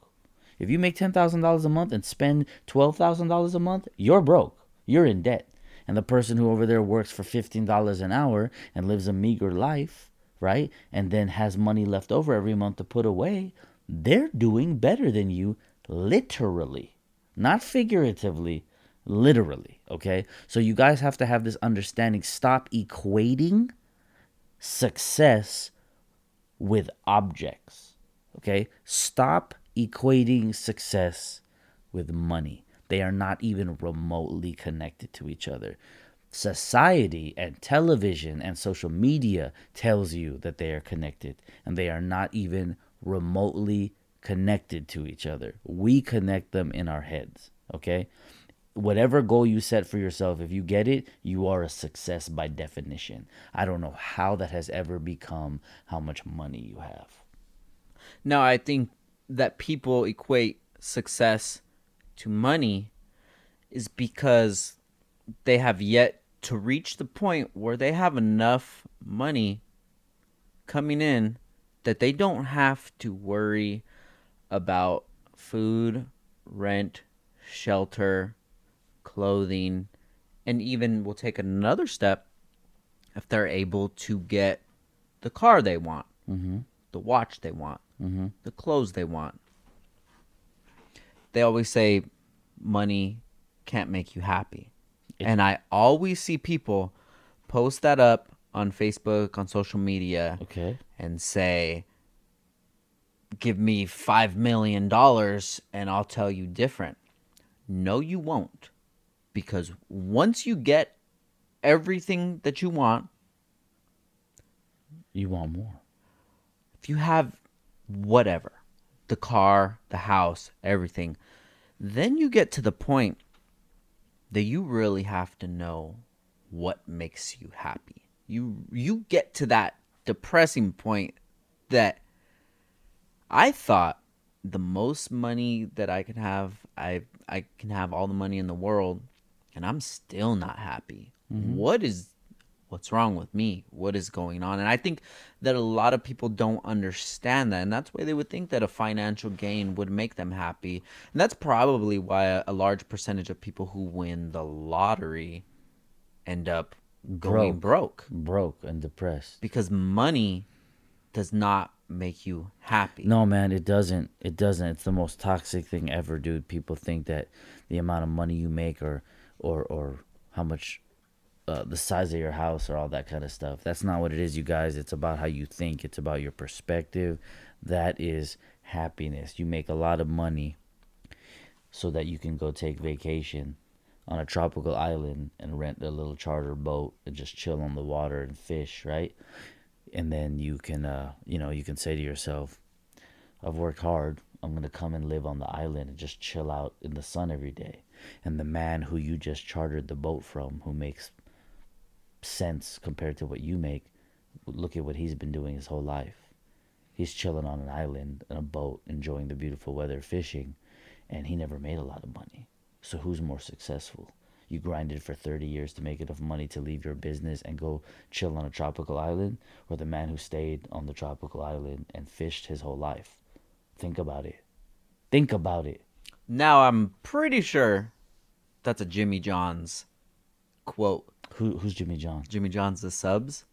If you make $10,000 a month and spend $12,000 a month, you're broke. You're in debt. And the person who over there works for $15 an hour and lives a meager life right? And then has money left over every month to put away, they're doing better than you literally, not figuratively, literally, okay? So you guys have to have this understanding. Stop equating success with objects, okay? Stop equating success with money. They are not even remotely connected to each other society and television and social media tells you that they are connected and they are not even remotely connected to each other. We connect them in our heads, okay? Whatever goal you set for yourself, if you get it, you are a success by definition. I don't know how that has ever become how much money you have. No, I think that people equate success to money is because they have yet to reach the point where they have enough money coming in that they don't have to worry about food, rent, shelter, clothing, and even will take another step if they're able to get the car they want, mm-hmm. the watch they want, mm-hmm. the clothes they want. They always say money can't make you happy and I always see people post that up on Facebook, on social media, okay, and say, "Give me five million dollars, and I'll tell you different." No, you won't, because once you get everything that you want, you want more. If you have whatever, the car, the house, everything, then you get to the point that you really have to know what makes you happy. You you get to that depressing point that I thought the most money that I can have, I I can have all the money in the world and I'm still not happy. Mm-hmm. What is what's wrong with me? What is going on? And I think that a lot of people don't understand that. And that's why they would think that a financial gain would make them happy. And that's probably why a, a large percentage of people who win the lottery end up going broke. Broke, broke and depressed. Because money does not make you happy. No, man, it doesn't. It doesn't. It's the most toxic thing ever, dude. People think that the amount of money you make or or or how much uh, the size of your house or all that kind of stuff. That's not what it is, you guys. It's about how you think, it's about your perspective. That is happiness. You make a lot of money so that you can go take vacation on a tropical island and rent a little charter boat and just chill on the water and fish, right? And then you can, uh, you know, you can say to yourself, I've worked hard. I'm going to come and live on the island and just chill out in the sun every day. And the man who you just chartered the boat from, who makes sense compared to what you make, look at what he's been doing his whole life. He's chilling on an island in a boat, enjoying the beautiful weather, fishing, and he never made a lot of money. So who's more successful? You grinded for 30 years to make enough money to leave your business and go chill on a tropical island, or the man who stayed on the tropical island and fished his whole life? Think about it. Think about it. Now I'm pretty sure that's a Jimmy John's quote. Who, who's Jimmy John? Jimmy John's the subs.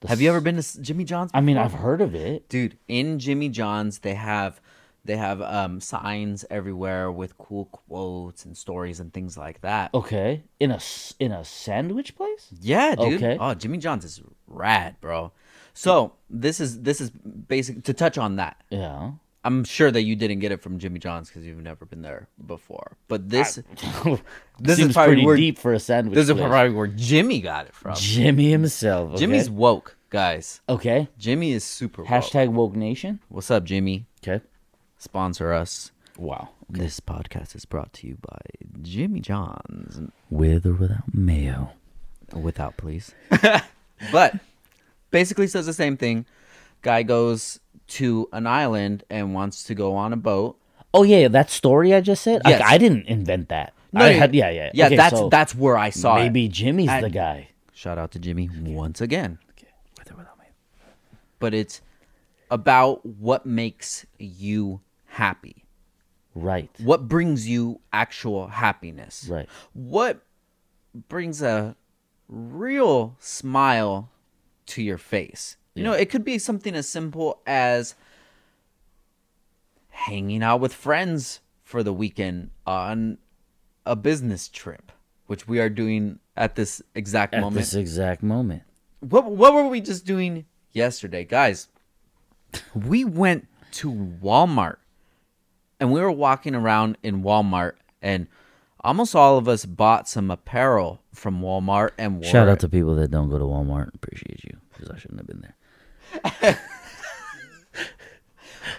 The Have you ever been to Jimmy John's? I mean. I've heard of it. dude in jimmy john's they have they have um signs everywhere with cool quotes and stories and things like that Okay, in a in a sandwich place. yeah dude Okay. oh jimmy john's is rad bro so this is this is basic to touch on that Yeah. I'm sure that you didn't get it from jimmy john's because you've never been there before but this this is pretty where- deep for a sandwich. this is place. probably where jimmy got it from Jimmy himself. Okay? jimmy's woke guys okay. jimmy is super woke. Hashtag woke nation. what's up jimmy Okay. sponsor us Wow. This podcast is brought to you by Jimmy John's. With or without mayo. Without, please. but basically says the same thing. Guy goes to an island and wants to go on a boat. Oh yeah, that story I just said. Yes. Like, I didn't invent that. No, I had, yeah, yeah, Yeah, Okay, that's so that's where I saw maybe it. Jimmy's I- the guy. Shout out to Jimmy once again. Okay. With or without mayo. But it's about what makes you happy. Right. What brings you actual happiness? Right. What brings a real smile to your face? You know, it could be something as simple as hanging out with friends for the weekend on a business trip, which we are doing at this exact At moment. this exact moment. What what were we just doing yesterday, guys? We went to Walmart and we were walking around in Walmart and almost all of us bought some apparel from Walmart and wore Shout it. out to people that don't go to Walmart. Appreciate you because I shouldn't have been there.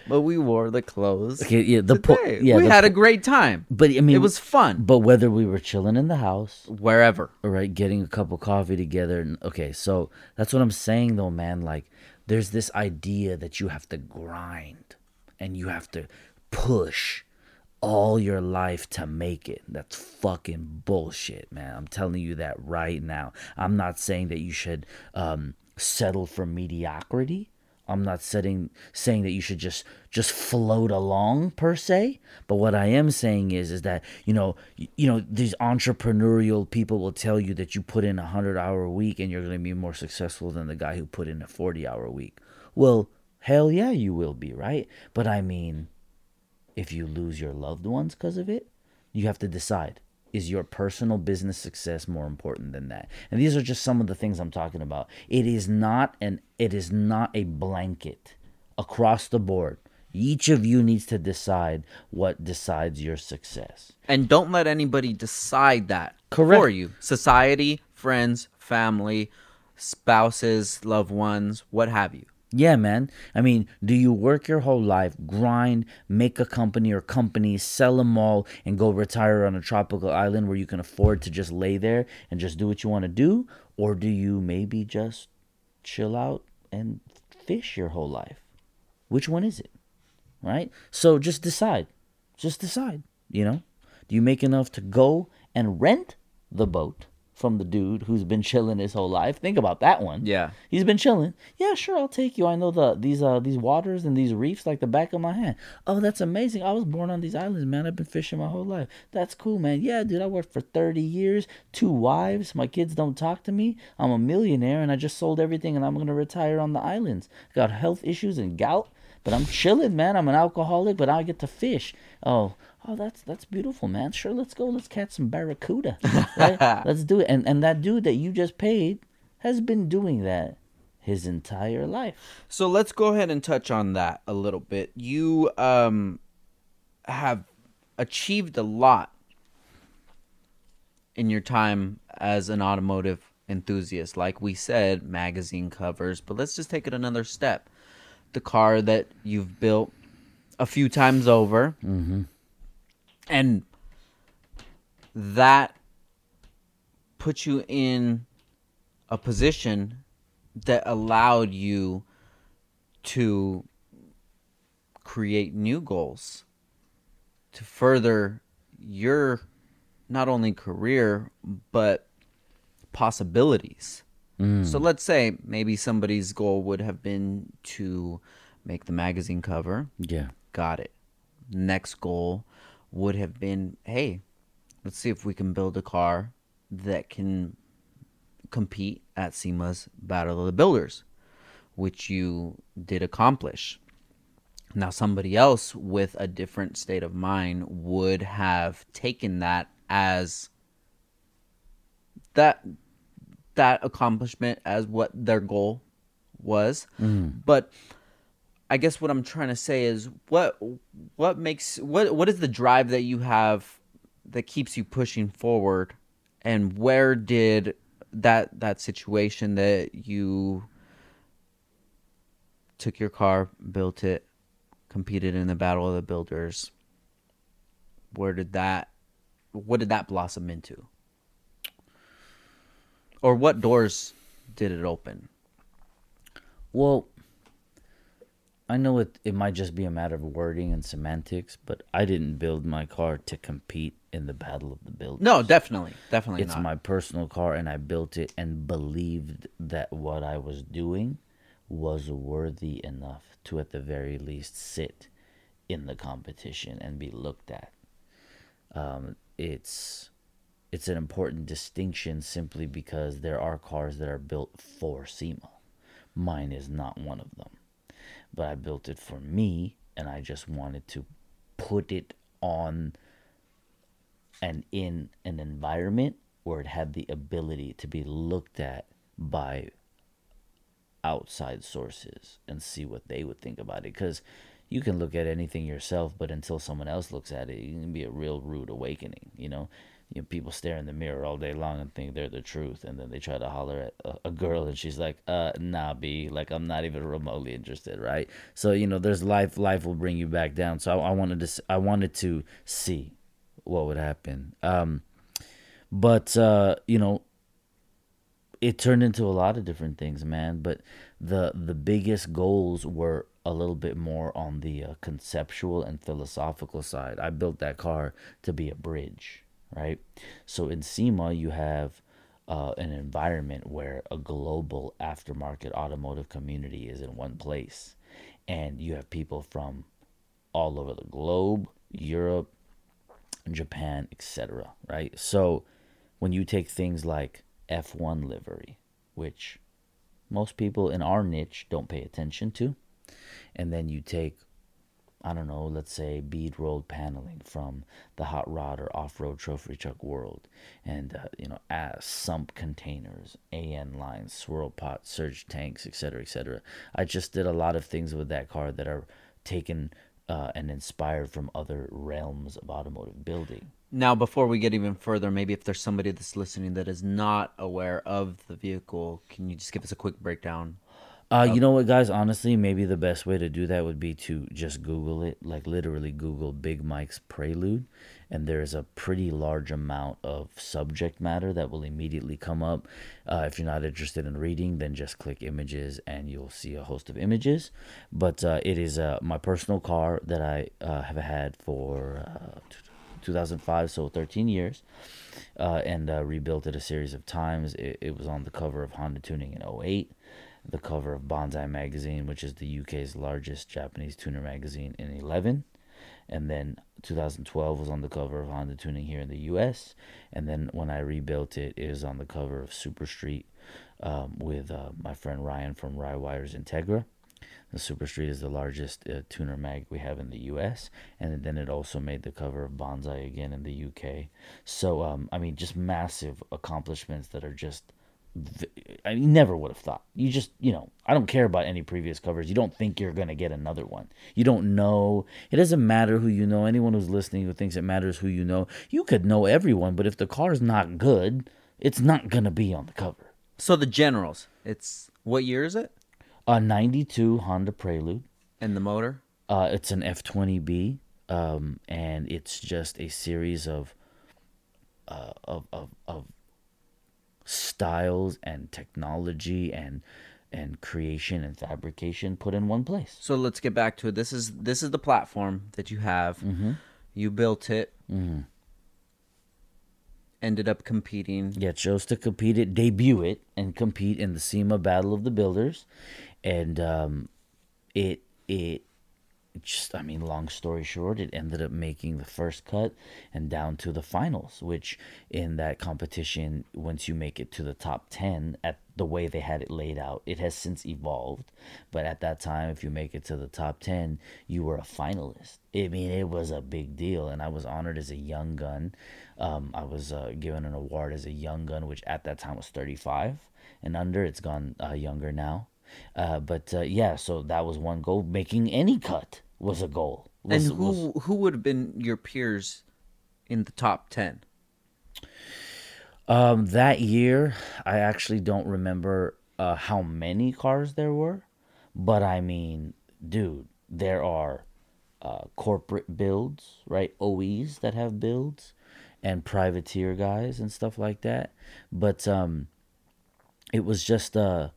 but we wore the clothes. Okay, yeah, the po- today. yeah, we the had po- a great time. But I mean, it was fun. But whether we were chilling in the house, Wherever. all right, getting a cup of coffee together, and okay, so that's what I'm saying though, man. Like, there's this idea that you have to grind and you have to push all your life to make it. That's fucking bullshit, man. I'm telling you that right now. I'm not saying that you should um, settle for mediocrity. I'm not setting saying that you should just just float along per se, but what I am saying is is that you know y- you know these entrepreneurial people will tell you that you put in a 100 hour week and you're going to be more successful than the guy who put in a 40 hour week. Well, hell yeah, you will be, right? But I mean, if you lose your loved ones because of it, you have to decide is your personal business success more important than that and these are just some of the things i'm talking about it is not an it is not a blanket across the board each of you needs to decide what decides your success And don't let anybody decide that Correct. for you. Society, friends, family, spouses, loved ones, what have you. Yeah, man. I mean, do you work your whole life, grind, make a company or companies, sell them all, and go retire on a tropical island where you can afford to just lay there and just do what you want to do? Or do you maybe just chill out and fish your whole life? Which one is it? Right? So just decide. Just decide. You know? Do you make enough to go and rent the boat from the dude who's been chilling his whole life? Think about that one. Yeah. He's been chilling. Yeah, sure, I'll take you. I know the these uh these waters and these reefs like the back of my hand. Oh, that's amazing. I was born on these islands, man. I've been fishing my whole life. That's cool, man. Yeah, dude, I worked for 30 years, two wives. My kids don't talk to me. I'm a millionaire and I just sold everything and I'm going to retire on the islands. Got health issues and gout, but I'm chilling, man. I'm an alcoholic, but I get to fish. Oh, oh, that's that's beautiful, man. Sure, let's go. Let's catch some barracuda. Right? let's do it. And and that dude that you just paid has been doing that his entire life. So let's go ahead and touch on that a little bit. You um have achieved a lot in your time as an automotive enthusiast. Like we said, magazine covers, but let's just take it another step. The car that you've built a few times over, and that puts you in a position that allowed you to create new goals to further your not only career but possibilities. Mm. So let's say maybe somebody's goal would have been to make the magazine cover. Yeah. Got it. Next goal would have been, hey, let's see if we can build a car that can compete at SEMA's Battle of the Builders, which you did accomplish. Now, somebody else with a different state of mind would have taken that as that that accomplishment as what their goal was. Mm. But I guess what I'm trying to say is what what makes what what is the drive that you have that keeps you pushing forward and where did that that situation that you took your car, built it, competed in the battle of the builders where did that what did that blossom into? Or what doors did it open? Well, I know it, it might just be a matter of wording and semantics, but I didn't build my car to compete in the battle of the builders. No, definitely, definitely it's not. my personal car and I built it and believed that what I was doing was worthy enough to at the very least sit in the competition and be looked at. Um, it's it's an important distinction simply because there are cars that are built for SEMA. Mine is not one of them. But I built it for me and I just wanted to put it on and in an environment where it had the ability to be looked at by outside sources and see what they would think about it. Because you can look at anything yourself but until someone else looks at it it can be a real rude awakening you know you know, people stare in the mirror all day long and think they're the truth, and then they try to holler at a, a girl, and she's like, "Uh, nah, b, like I'm not even remotely interested, right?" So you know, there's life. Life will bring you back down. So I, I wanted to, I wanted to see what would happen. Um, but uh, you know, it turned into a lot of different things, man. But the the biggest goals were a little bit more on the uh, conceptual and philosophical side. I built that car to be a bridge, right? So in SEMA, you have uh, an environment where a global aftermarket automotive community is in one place, and you have people from all over the globe, Europe, Japan, etc. Right? So when you take things like F1 livery, which most people in our niche don't pay attention to, and then you take I don't know, let's say bead rolled paneling from the hot rod or off road trophy truck world, and uh, you know, uh, sump containers, AN lines, swirl pots, surge tanks, etc., etc. I just did a lot of things with that car that are taken uh, and inspired from other realms of automotive building. Now, before we get even further, maybe if there's somebody that's listening that is not aware of the vehicle, can you just give us a quick breakdown? Uh, you know what, guys? Honestly, maybe the best way to do that would be to just Google it, like literally Google Big Mike's Prelude, and there's a pretty large amount of subject matter that will immediately come up. Uh, if you're not interested in reading, then just click images and you'll see a host of images. But uh, it is uh, my personal car that I uh, have had for uh, 2005, so 13 years, uh, and uh, rebuilt it a series of times. It, it was on the cover of Honda Tuning in 08 the cover of Banzai magazine, which is the UK's largest Japanese tuner magazine, in 11. And then 2012 was on the cover of Honda Tuning here in the US. And then when I rebuilt it, it was on the cover of Super Street um, with uh, my friend Ryan from Rywire's Integra. The Super Street is the largest uh, tuner mag we have in the U.S. and then it also made the cover of Banzai again in the U.K. So um, I mean, just massive accomplishments that are just I never would have thought. You just, you know, I don't care about any previous covers. You don't think you're going to get another one. You don't know. It doesn't matter who you know. Anyone who's listening who thinks it matters who you know, you could know everyone, but if the car's not good, it's not going to be on the cover. So the generals. It's what year is it? A 92 Honda Prelude. And the motor. Uh, it's an F20B, um, and it's just a series of, uh, of, of, of styles and technology and and creation and fabrication put in one place. So let's get back to it. This is this is the platform that you have. You built it. Ended up competing. Yeah, chose to compete it, debut it, and compete in the SEMA Battle of the Builders, and um, it it just I mean, long story short, it ended up making the first cut and down to the finals. Which in that competition, once you make it to the top ten at the way they had it laid out, it has since evolved. But at that time, if you make it to the top ten, you were a finalist. I mean, it was a big deal, and I was honored as a young gun. Um, I was uh, given an award as a young gun, which at that time was 35 and under. It's gone uh, younger now. Uh, but uh, yeah, so that was one goal. Making any cut was a goal. Was, and who was- who would have been your peers in the top ten? um, that year, I actually don't remember uh, how many cars there were, but I mean, dude, there are uh, corporate builds, right? OEs that have builds, and privateer guys and stuff like that. But um, it was just a,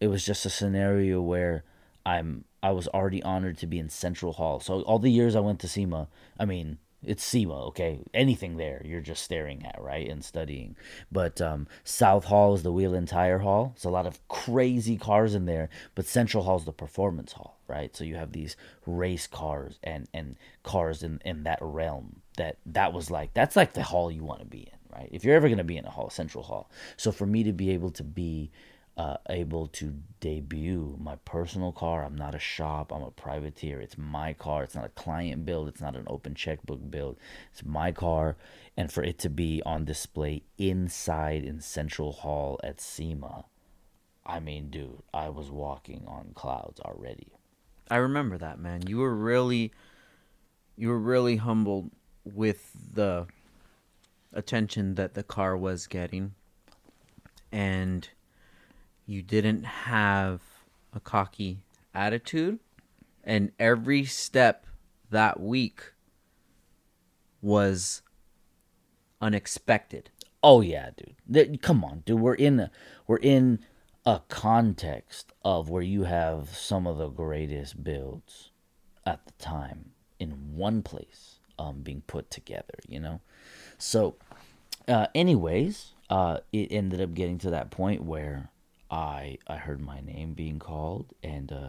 it was just a scenario where I'm I was already honored to be in Central Hall. So all the years I went to SEMA, I mean, it's SEMA, okay? Anything there, you're just staring at, right, and studying. But um, South Hall is the wheel and tire hall. It's a lot of crazy cars in there. But Central Hall is the performance hall, right? So you have these race cars and and cars in in that realm. That that was like that's like the hall you want to be in, right? If you're ever gonna be in a hall, Central Hall. So for me to be able to be uh, able to debut my personal car. I'm not a shop. I'm a privateer. It's my car. It's not a client build. It's not an open checkbook build. It's my car. And for it to be on display inside in Central Hall at SEMA, I mean, dude, I was walking on clouds already. I remember that man. You were really, you were really humbled with the attention that the car was getting, and you didn't have a cocky attitude, and every step that week was unexpected. Oh yeah, dude. Come on, dude. We're in a, we're in a context of where you have some of the greatest builds at the time in one place um, being put together. You know, so uh, anyways, uh, it ended up getting to that point where I I heard my name being called, and uh,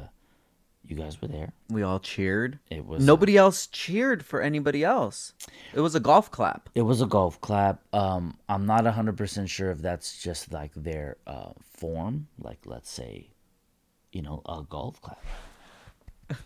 you guys were there. We all cheered. It was Nobody else cheered for anybody else. It was a golf clap. It was a golf clap. Um, I'm not hundred percent sure if that's just like their uh, form, like let's say, you know, a golf clap.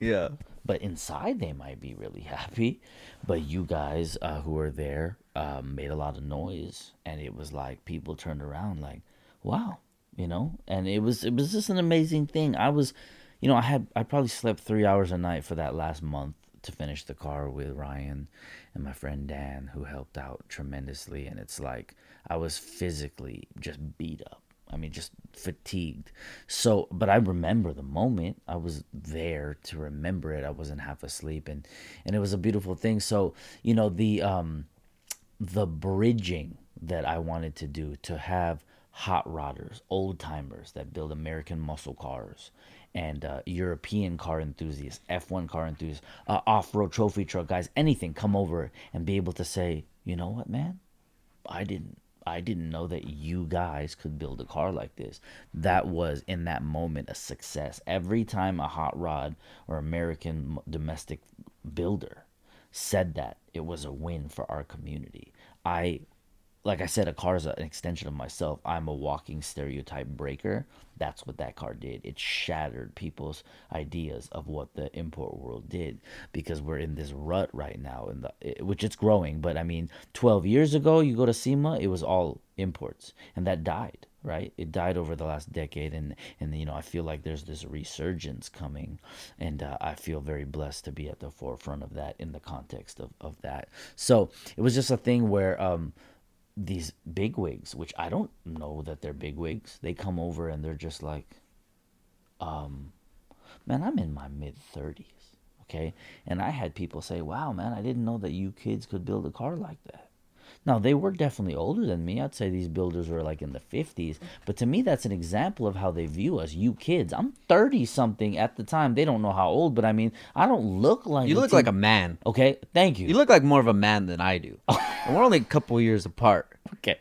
Yeah. But inside, they might be really happy. But you guys uh, who were there um, made a lot of noise, and it was like people turned around, like, "Wow," you know. And it was it was just an amazing thing. I was, you know, I had I probably slept three hours a night for that last month to finish the car with Ryan and my friend Dan, who helped out tremendously. And it's like I was physically just beat up. I mean, just fatigued. So, but I remember the moment. I was there to remember it. I wasn't half asleep, and and it was a beautiful thing. So, you know, the um, the bridging that I wanted to do to have hot rodders, old timers that build American muscle cars, and uh, European car enthusiasts, F1 car enthusiasts, uh, off road trophy truck guys, anything come over and be able to say, you know what, man, I didn't I didn't know that you guys could build a car like this. That was in that moment a success. Every time a hot rod or American domestic builder said that, it was a win for our community. I like I said, a car is an extension of myself. I'm a walking stereotype breaker. That's what that car did. It shattered people's ideas of what the import world did because we're in this rut right now, in the which it's growing. But I mean, 12 years ago, you go to SEMA, it was all imports, and that died. Right, it died over the last decade, and and you know I feel like there's this resurgence coming, and uh, I feel very blessed to be at the forefront of that in the context of, of that. So it was just a thing where um, these bigwigs, which I don't know that they're bigwigs, they come over and they're just like, um, man, I'm in my mid 30s, okay? And I had people say, wow, man, I didn't know that you kids could build a car like that. Now, they were definitely older than me. I'd say these builders were like in the 50s. But to me, that's an example of how they view us, you kids. I'm 30 something at the time. They don't know how old, but I mean, I don't look like You look like a man. Okay, thank you. You look like more of a man than I do. and we're only a couple years apart. okay.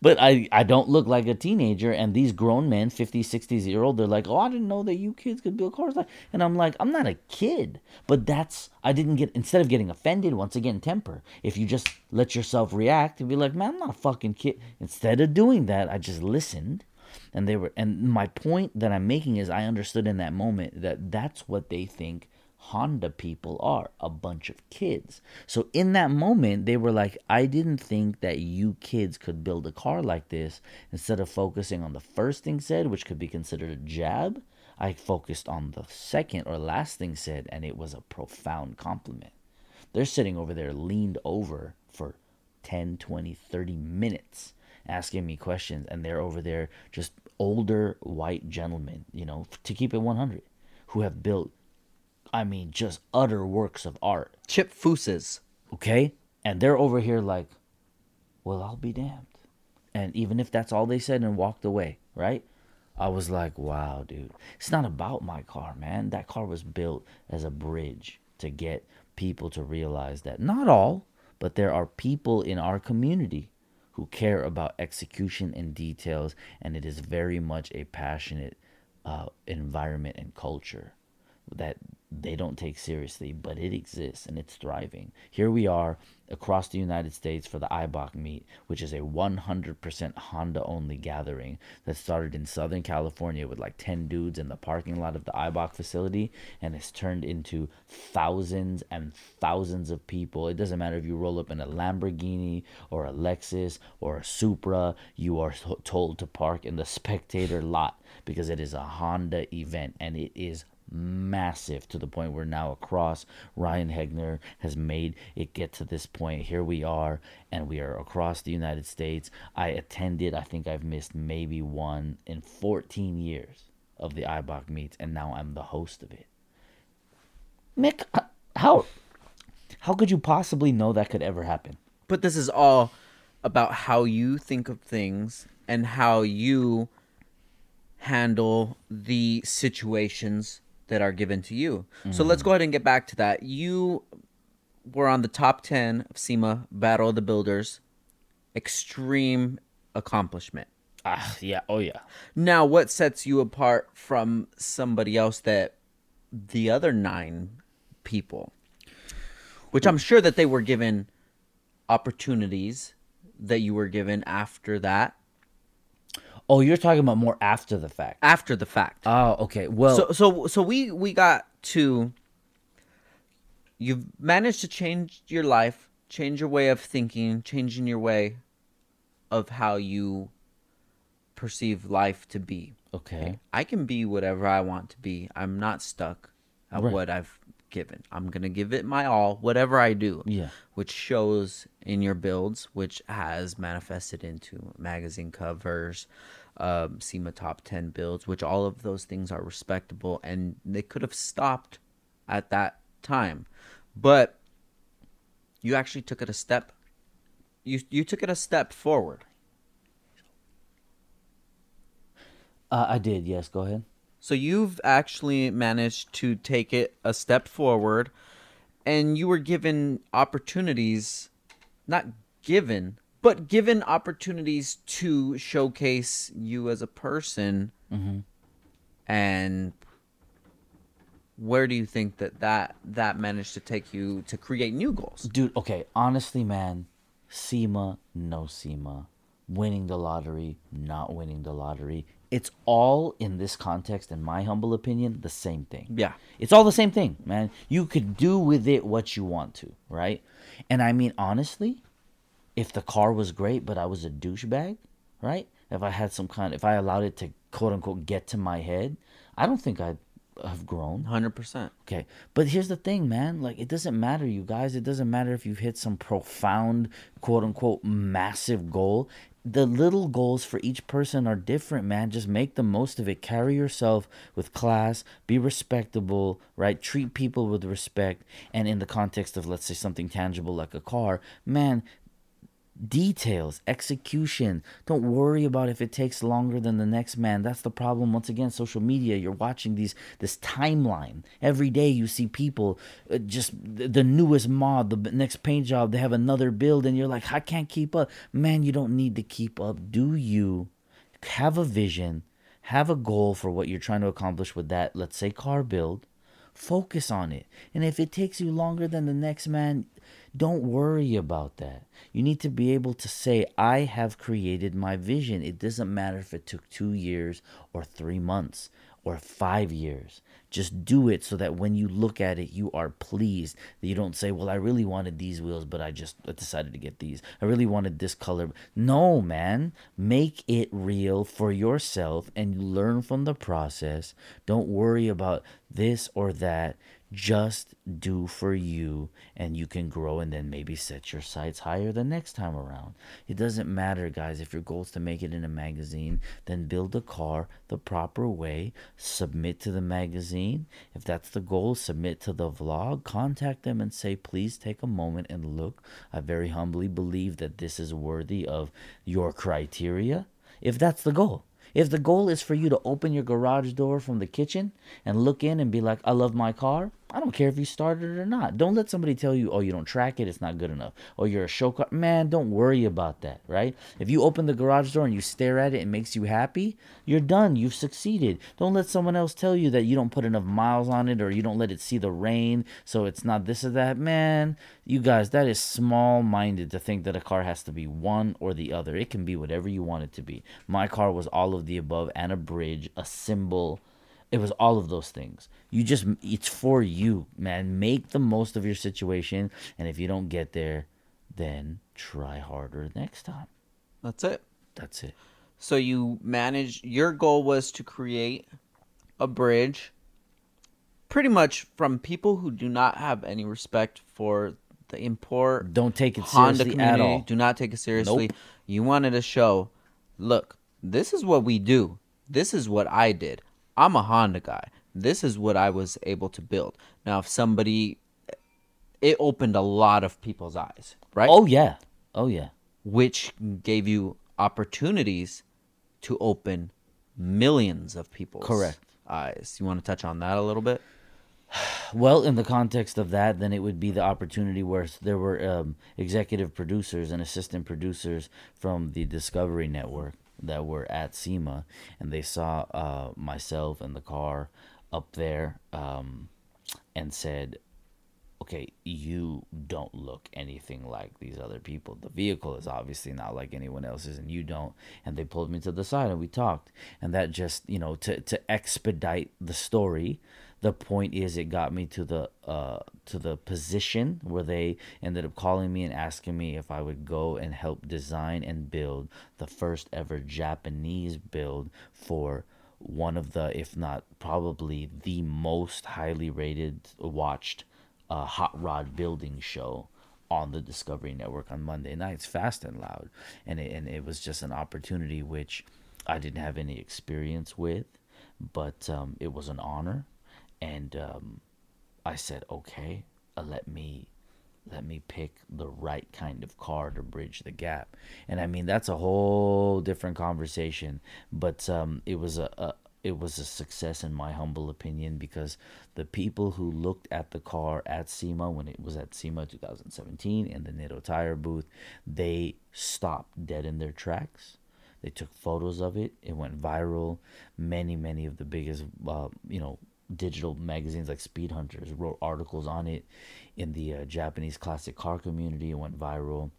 But i i don't look like a teenager and these grown men 50 60 year old they're like oh i didn't know that you kids could build cars like and i'm like i'm not a kid. But that's i didn't get instead of getting offended once again temper. If you just let yourself react and be like man i'm not a fucking kid instead of doing that i just listened and they were and my point that i'm making is i understood in that moment that that's what they think Honda people are a bunch of kids. So in that moment, they were like, I didn't think that you kids could build a car like this. Instead of focusing on the first thing said, which could be considered a jab, I focused on the second or last thing said, and it was a profound compliment. They're sitting over there leaned over for 10, 20, 30 minutes asking me questions, and they're over there just older white gentlemen, you know, to keep it 100, who have built I mean, just utter works of art. Chip Fooses. Okay? And they're over here like, well, I'll be damned. And even if that's all they said and walked away, right? I was like, wow, dude. It's not about my car, man. That car was built as a bridge to get people to realize that not all, but there are people in our community who care about execution and details, and it is very much a passionate uh, environment and culture that they don't take seriously, but it exists and it's thriving. Here we are across the United States for the Eibach meet, which is a 100% Honda only gathering that started in Southern California with like 10 dudes in the parking lot of the Eibach facility and has turned into thousands and thousands of people. It doesn't matter if you roll up in a Lamborghini or a Lexus or a Supra, you are told to park in the spectator lot because it is a Honda event and it is massive to the point where now across Ryan Hegner has made it get to this point. Here we are, and we are across the United States. I attended, I think I've missed maybe one in 14 years of the Eibach meets, and now I'm the host of it. Mick, how how could you possibly know that could ever happen? But this is all about how you think of things and how you handle the situations that are given to you. Mm-hmm. So let's go ahead and get back to that. You were on the top 10 of SEMA Battle of the Builders. Extreme accomplishment. Ah, yeah. Oh, yeah. Now, what sets you apart from somebody else that the other nine people, which I'm sure that they were given opportunities that you were given after that Oh, you're talking about more after the fact. After the fact. Oh, okay. Well, so so so we we got to. You've managed to change your life, change your way of thinking, changing your way of how you perceive life to be. Okay. I can be whatever I want to be. I'm not stuck at right. what I've given. I'm gonna give it my all, whatever I do. Yeah. Which shows in your builds, which has manifested into magazine covers, um, SEMA top 10 builds, which all of those things are respectable and they could have stopped at that time. But you actually took it a step you you took it a step forward. Uh, I did. Yes, go ahead. So you've actually managed to take it a step forward and you were given opportunities not given but given opportunities to showcase you as a person mm-hmm. and where do you think that, that that managed to take you to create new goals dude okay honestly man SEMA, no SEMA, winning the lottery, not winning the lottery. It's all in this context, in my humble opinion, the same thing. Yeah. It's all the same thing, man. You could do with it what you want to, right? And I mean, honestly, if the car was great, but I was a douchebag, right? If I had some kind, if I allowed it to quote unquote get to my head, I don't think I'd have grown. 100%. Okay. But here's the thing, man. Like, it doesn't matter, you guys. It doesn't matter if you've hit some profound, quote unquote, massive goal. The little goals for each person are different, man. Just make the most of it. Carry yourself with class. Be respectable, right? Treat people with respect. And in the context of, let's say, something tangible like a car, man, details, execution. Don't worry about if it takes longer than the next man. That's the problem. Once again, social media. You're watching these this timeline every day. You see people uh, just the, the newest mod, the next paint job. They have another build, and you're like, I can't keep up. Man, you don't need to keep up. Do you have a vision? Have a goal for what you're trying to accomplish with that. Let's say car build. Focus on it. And if it takes you longer than the next man, don't worry about that. You need to be able to say, I have created my vision. It doesn't matter if it took two years or three months or five years. Just do it so that when you look at it, you are pleased. That you don't say, Well, I really wanted these wheels, but I just decided to get these. I really wanted this color. No, man. Make it real for yourself and learn from the process. Don't worry about this or that just do for you and you can grow and then maybe set your sights higher the next time around. It doesn't matter, guys. If your goal is to make it in a magazine, then build a car the proper way, submit to the magazine. If that's the goal, submit to the vlog, contact them and say, please take a moment and look. I very humbly believe that this is worthy of your criteria. If that's the goal. If the goal is for you to open your garage door from the kitchen and look in and be like, I love my car, I don't care if you started it or not. Don't let somebody tell you, oh, you don't track it, it's not good enough. Or you're a show car. Man, don't worry about that, right? If you open the garage door and you stare at it it makes you happy, you're done. You've succeeded. Don't let someone else tell you that you don't put enough miles on it or you don't let it see the rain, so it's not this or that. Man, you guys, that is small minded to think that a car has to be one or the other. It can be whatever you want it to be. My car was all of the above and a bridge, a symbol it was all of those things. You just, it's for you, man. Make the most of your situation. And if you don't get there, then try harder next time. That's it. That's it. So you managed, your goal was to create a bridge pretty much from people who do not have any respect for the import. Don't take it Honda seriously at all. Do not take it seriously. Nope. You wanted to show, look, this is what we do. This is what I did. I'm a Honda guy. This is what I was able to build. Now, if somebody, it opened a lot of people's eyes, right? Oh, yeah. Oh, yeah. Which gave you opportunities to open millions of people's correct eyes. You want to touch on that a little bit? Well, in the context of that, then it would be the opportunity where there were um, executive producers and assistant producers from the Discovery Network that were at SEMA, and they saw uh, myself and the car up there, um, and said, "Okay, you don't look anything like these other people. The vehicle is obviously not like anyone else's, and you don't." And they pulled me to the side, and we talked, and that just you know to to expedite the story the point is it got me to the uh to the position where they ended up calling me and asking me if I would go and help design and build the first ever Japanese build for one of the if not probably the most highly rated watched uh, hot rod building show on the Discovery Network on Monday nights, fast and loud, and it, and it was just an opportunity which I didn't have any experience with, but um, it was an honor and um, I said, okay, uh, let me let me pick the right kind of car to bridge the gap. And I mean that's a whole different conversation, but um, it was a, a it was a success in my humble opinion because the people who looked at the car at SEMA when it was at SEMA 2017 in the Nitto tire booth, they stopped dead in their tracks. They took photos of it. It went viral. Many, many of the biggest, uh, you know, digital magazines like Speedhunters wrote articles on it in the uh, Japanese classic car community. It went viral.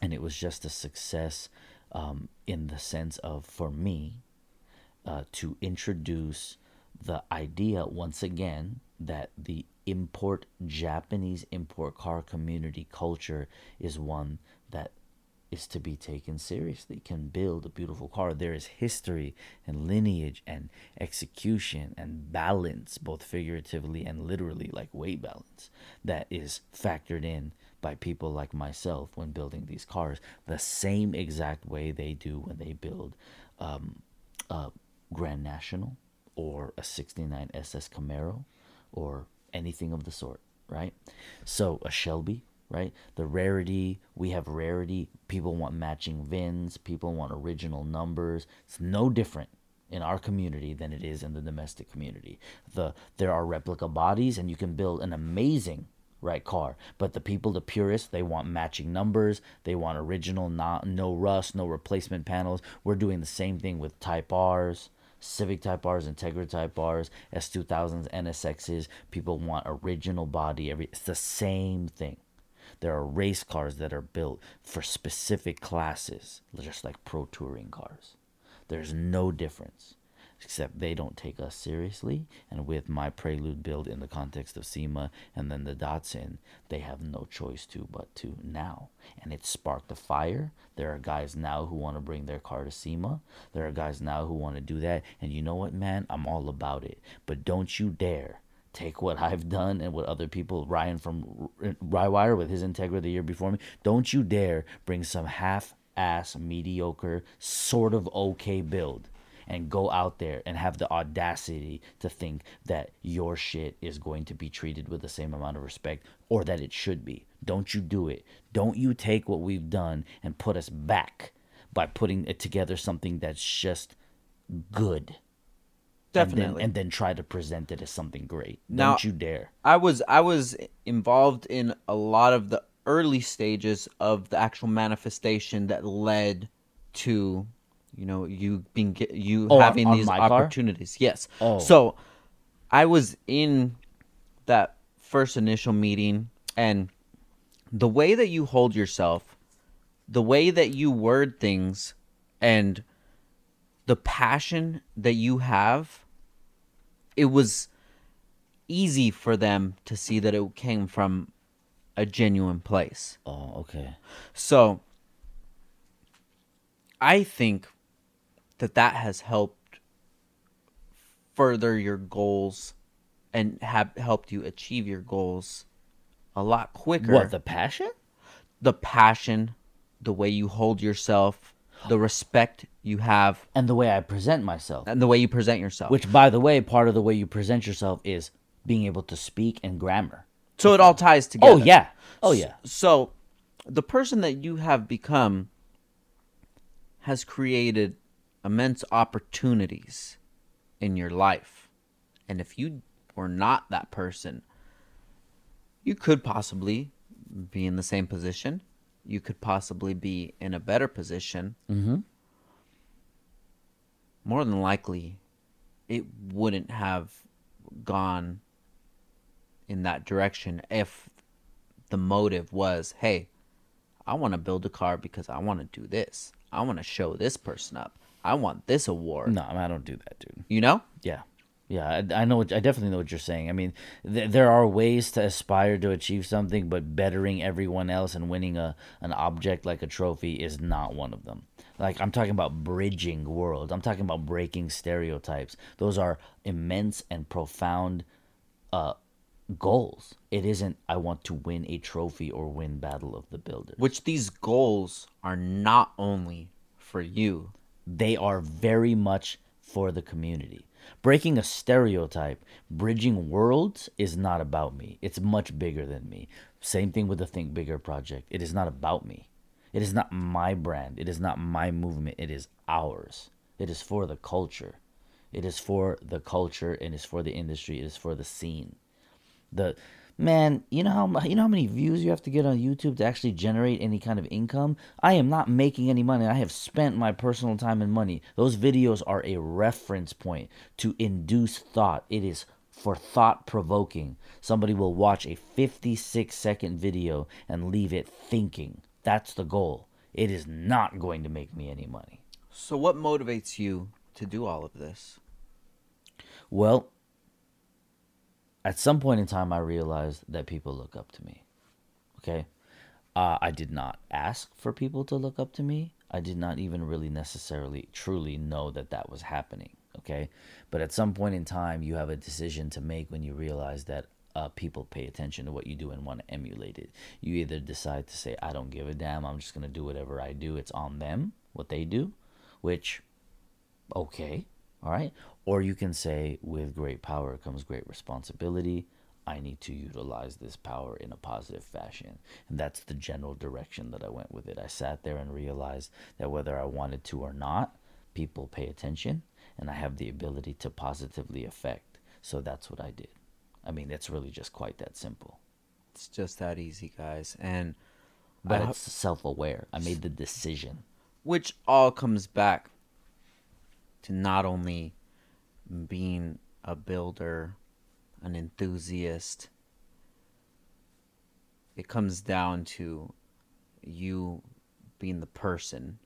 and it was just a success um, in the sense of for me uh, to introduce the idea once again that the import Japanese import car community culture is one that is to be taken seriously, can build a beautiful car. There is history and lineage and execution and balance, both figuratively and literally, like weight balance, that is factored in by people like myself when building these cars, the same exact way they do when they build um, a Grand National or a 69 SS Camaro or anything of the sort, right? So a Shelby, right? The rarity, we have rarity. People want matching VINs, people want original numbers. It's no different in our community than it is in the domestic community. The there are replica bodies and you can build an amazing right car. But the people, the purists, they want matching numbers. They want original, not no rust, no replacement panels. We're doing the same thing with Type R's. Civic Type R's, Integra Type R's, S2000s, NSXs. People want original body. Every it's the same thing. There are race cars that are built for specific classes, just like pro touring cars. There's no difference except they don't take us seriously. And with my Prelude build in the context of SEMA and then the Datsun, they have no choice to but to now. And it sparked a fire. There are guys now who want to bring their car to SEMA. There are guys now who want to do that. And you know what, man? I'm all about it. But don't you dare take what I've done and what other people, Ryan from Rywire with his Integra the year before me, don't you dare bring some half ass, mediocre, sort of okay build and go out there and have the audacity to think that your shit is going to be treated with the same amount of respect or that it should be. Don't you do it. Don't you take what we've done and put us back by putting it together something that's just good. Definitely. And then, and then try to present it as something great. Now- Don't you dare. I was I was involved in a lot of the early stages of the actual manifestation that led to you know you being you Oh, having on these my car? opportunities. Yes. Oh. So I was in that first initial meeting and the way that you hold yourself, the way that you word things and the passion that you have, it was easy for them to see that it came from a genuine place. Oh, okay. So I think that that has helped further your goals and have helped you achieve your goals a lot quicker. What, the passion? the passion, the way you hold yourself, the respect you have, And the way I present myself. and the way you present yourself. Which, by the way, part of the way you present yourself is being able to speak and grammar. so it all ties oh, together. Oh, yeah. Oh, yeah. So, the person that you have become has created immense opportunities in your life. And if you were not that person, you could possibly be in the same position. You could possibly be in a better position. Mm-hmm. More than likely, it wouldn't have gone in that direction if the motive was, hey, I want to build a car because I want to do this. I want to show this person up. I want this award. No, I don't do that, dude. You know? Yeah. Yeah, I, I know. What, I definitely know what you're saying. I mean, th- there are ways to aspire to achieve something, but bettering everyone else and winning a an object like a trophy is not one of them. Like I'm talking about bridging worlds. I'm talking about breaking stereotypes. Those are immense and profound uh, goals. It isn't I want to win a trophy or win Battle of the Builder. Which these goals are not only for you. they are very much for the community. Breaking a stereotype, bridging worlds is not about me. It's much bigger than me. Same thing with the Think Bigger project. It is not about me. It is not my brand. It is not my movement. It is ours. It is for the culture. It is for the culture. And It is for the industry. It is for the scene the man you know how you know how many views you have to get on youtube to actually generate any kind of income? I am not making any money. I have spent my personal time and money. Those videos are a reference point to induce thought. It is for thought provoking somebody will watch a 56 second video and leave it thinking. That's the goal. It is not going to make me any money. So, what motivates you to do all of this? Well, at some point in time, I realized that people look up to me. Okay. Uh, I did not ask for people to look up to me. I did not even really necessarily truly know that that was happening. Okay. But at some point in time, you have a decision to make when you realize that uh, people pay attention to what you do and want to emulate it. You either decide to say, I don't give a damn, I'm just going to do whatever I do, it's on them, what they do, which, okay, all right. Or you can say, with great power comes great responsibility. I need to utilize this power in a positive fashion. And that's the general direction that I went with it. I sat there and realized that whether I wanted to or not, people pay attention and I have the ability to positively affect. So that's what I did. I mean, it's really just quite that simple. It's just that easy, guys. And But I- it's self aware. I made the decision. which all comes back to not only being a builder, an enthusiast. It comes down to you being the person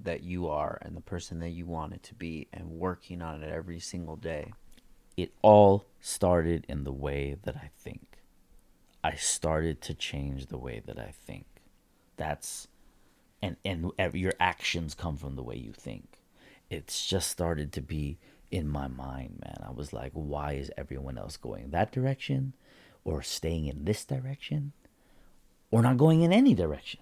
that you are and the person that you want it to be and working on it every single day. it all started in the way that I think. I started to change the way that I think. That's and and your actions come from the way you think. It's just started to be in my mind, man. I was like, why is everyone else going that direction or staying in this direction or not going in any direction?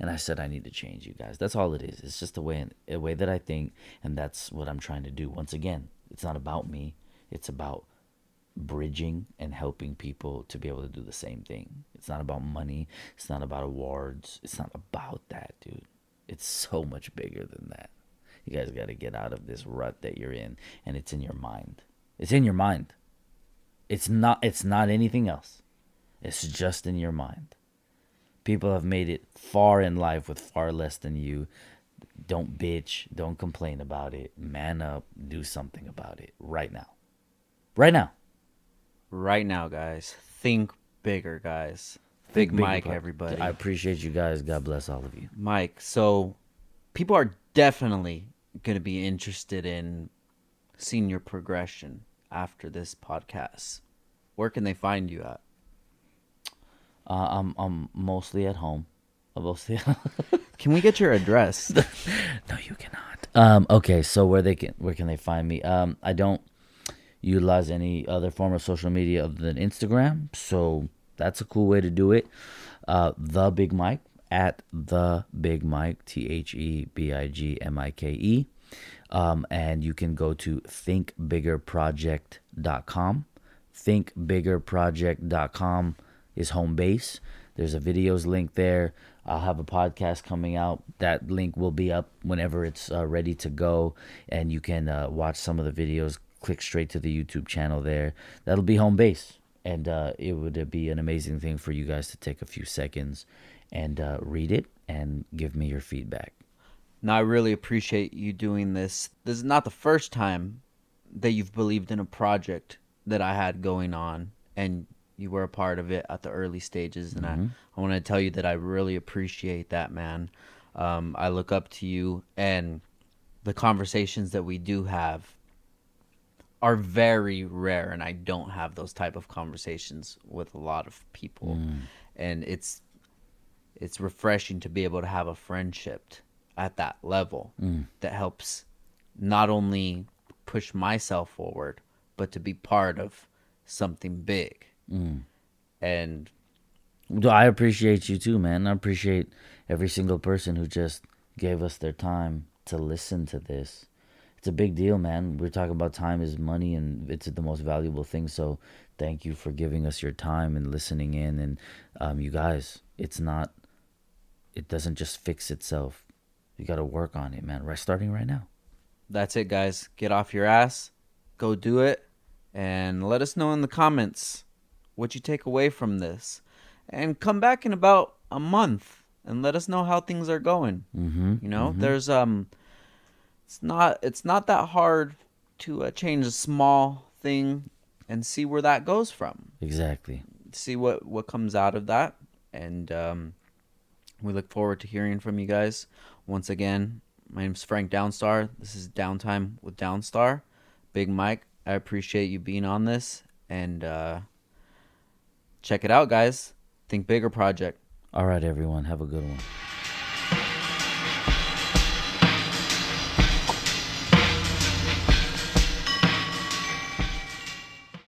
And I said, I need to change you guys. That's all it is. It's just a way, a way that I think, and that's what I'm trying to do. Once again, it's not about me. It's about bridging and helping people to be able to do the same thing. It's not about money. It's not about awards. It's not about that, dude. It's so much bigger than that. You guys got to get out of this rut that you're in, and it's in your mind. It's in your mind. It's not. It's not anything else. It's just in your mind. People have made it far in life with far less than you. Don't bitch. Don't complain about it. Man up. Do something about it right now. Right now. Right now, guys, think bigger, guys. Big Big Mike, part. everybody. I appreciate you guys. God bless all of you. Mike, so people are definitely going to be interested in seeing your progression after this podcast. Where can they find you at? Uh, I'm I'm mostly at home. I'm mostly. Can we get your address? no, you cannot. Um. Okay. So where they can where can they find me? Um. I don't utilize any other form of social media other than Instagram. So that's a cool way to do it. Uh, the Big Mike at the Big Mike T H E B I G M I K E. Um, and you can go to thinkbiggerproject.com. Thinkbiggerproject.com is home base. There's a videos link there. I'll have a podcast coming out. That link will be up whenever it's uh, ready to go, and you can uh, watch some of the videos. Click straight to the YouTube channel there. That'll be home base, and uh, it would be an amazing thing for you guys to take a few seconds and uh, read it and give me your feedback. now, I really appreciate you doing this. This is not the first time that you've believed in a project that I had going on, and you were a part of it at the early stages. And I, I want to tell you that I really appreciate that, man. Um, I look up to you, and the conversations that we do have are very rare and I don't have those type of conversations with a lot of people. And it's it's refreshing to be able to have a friendship at that level that helps not only push myself forward but to be part of something big. And Well, I appreciate you too, man. I appreciate every single person who just gave us their time to listen to this. It's a big deal, man. We're talking about time is money and it's the most valuable thing. So thank you for giving us your time and listening in. And um, you guys, it's not, it doesn't just fix itself. You got to work on it, man. Right, starting right now. that's it guys. Get off your ass, go do it and let us know in the comments what you take away from this. And come back in about a month and let us know how things are going. Mm-hmm. You know, there's um, it's not it's not that hard to uh, change a small thing and see where that goes from. Exactly. See what what comes out of that, and um, We look forward to hearing from you guys. Once again, my name is Frank Downstar. This is Downtime with Downstar. Big Mike, I appreciate you being on this. And uh, check it out, guys. Think Bigger Project. All right, everyone. Have a good one.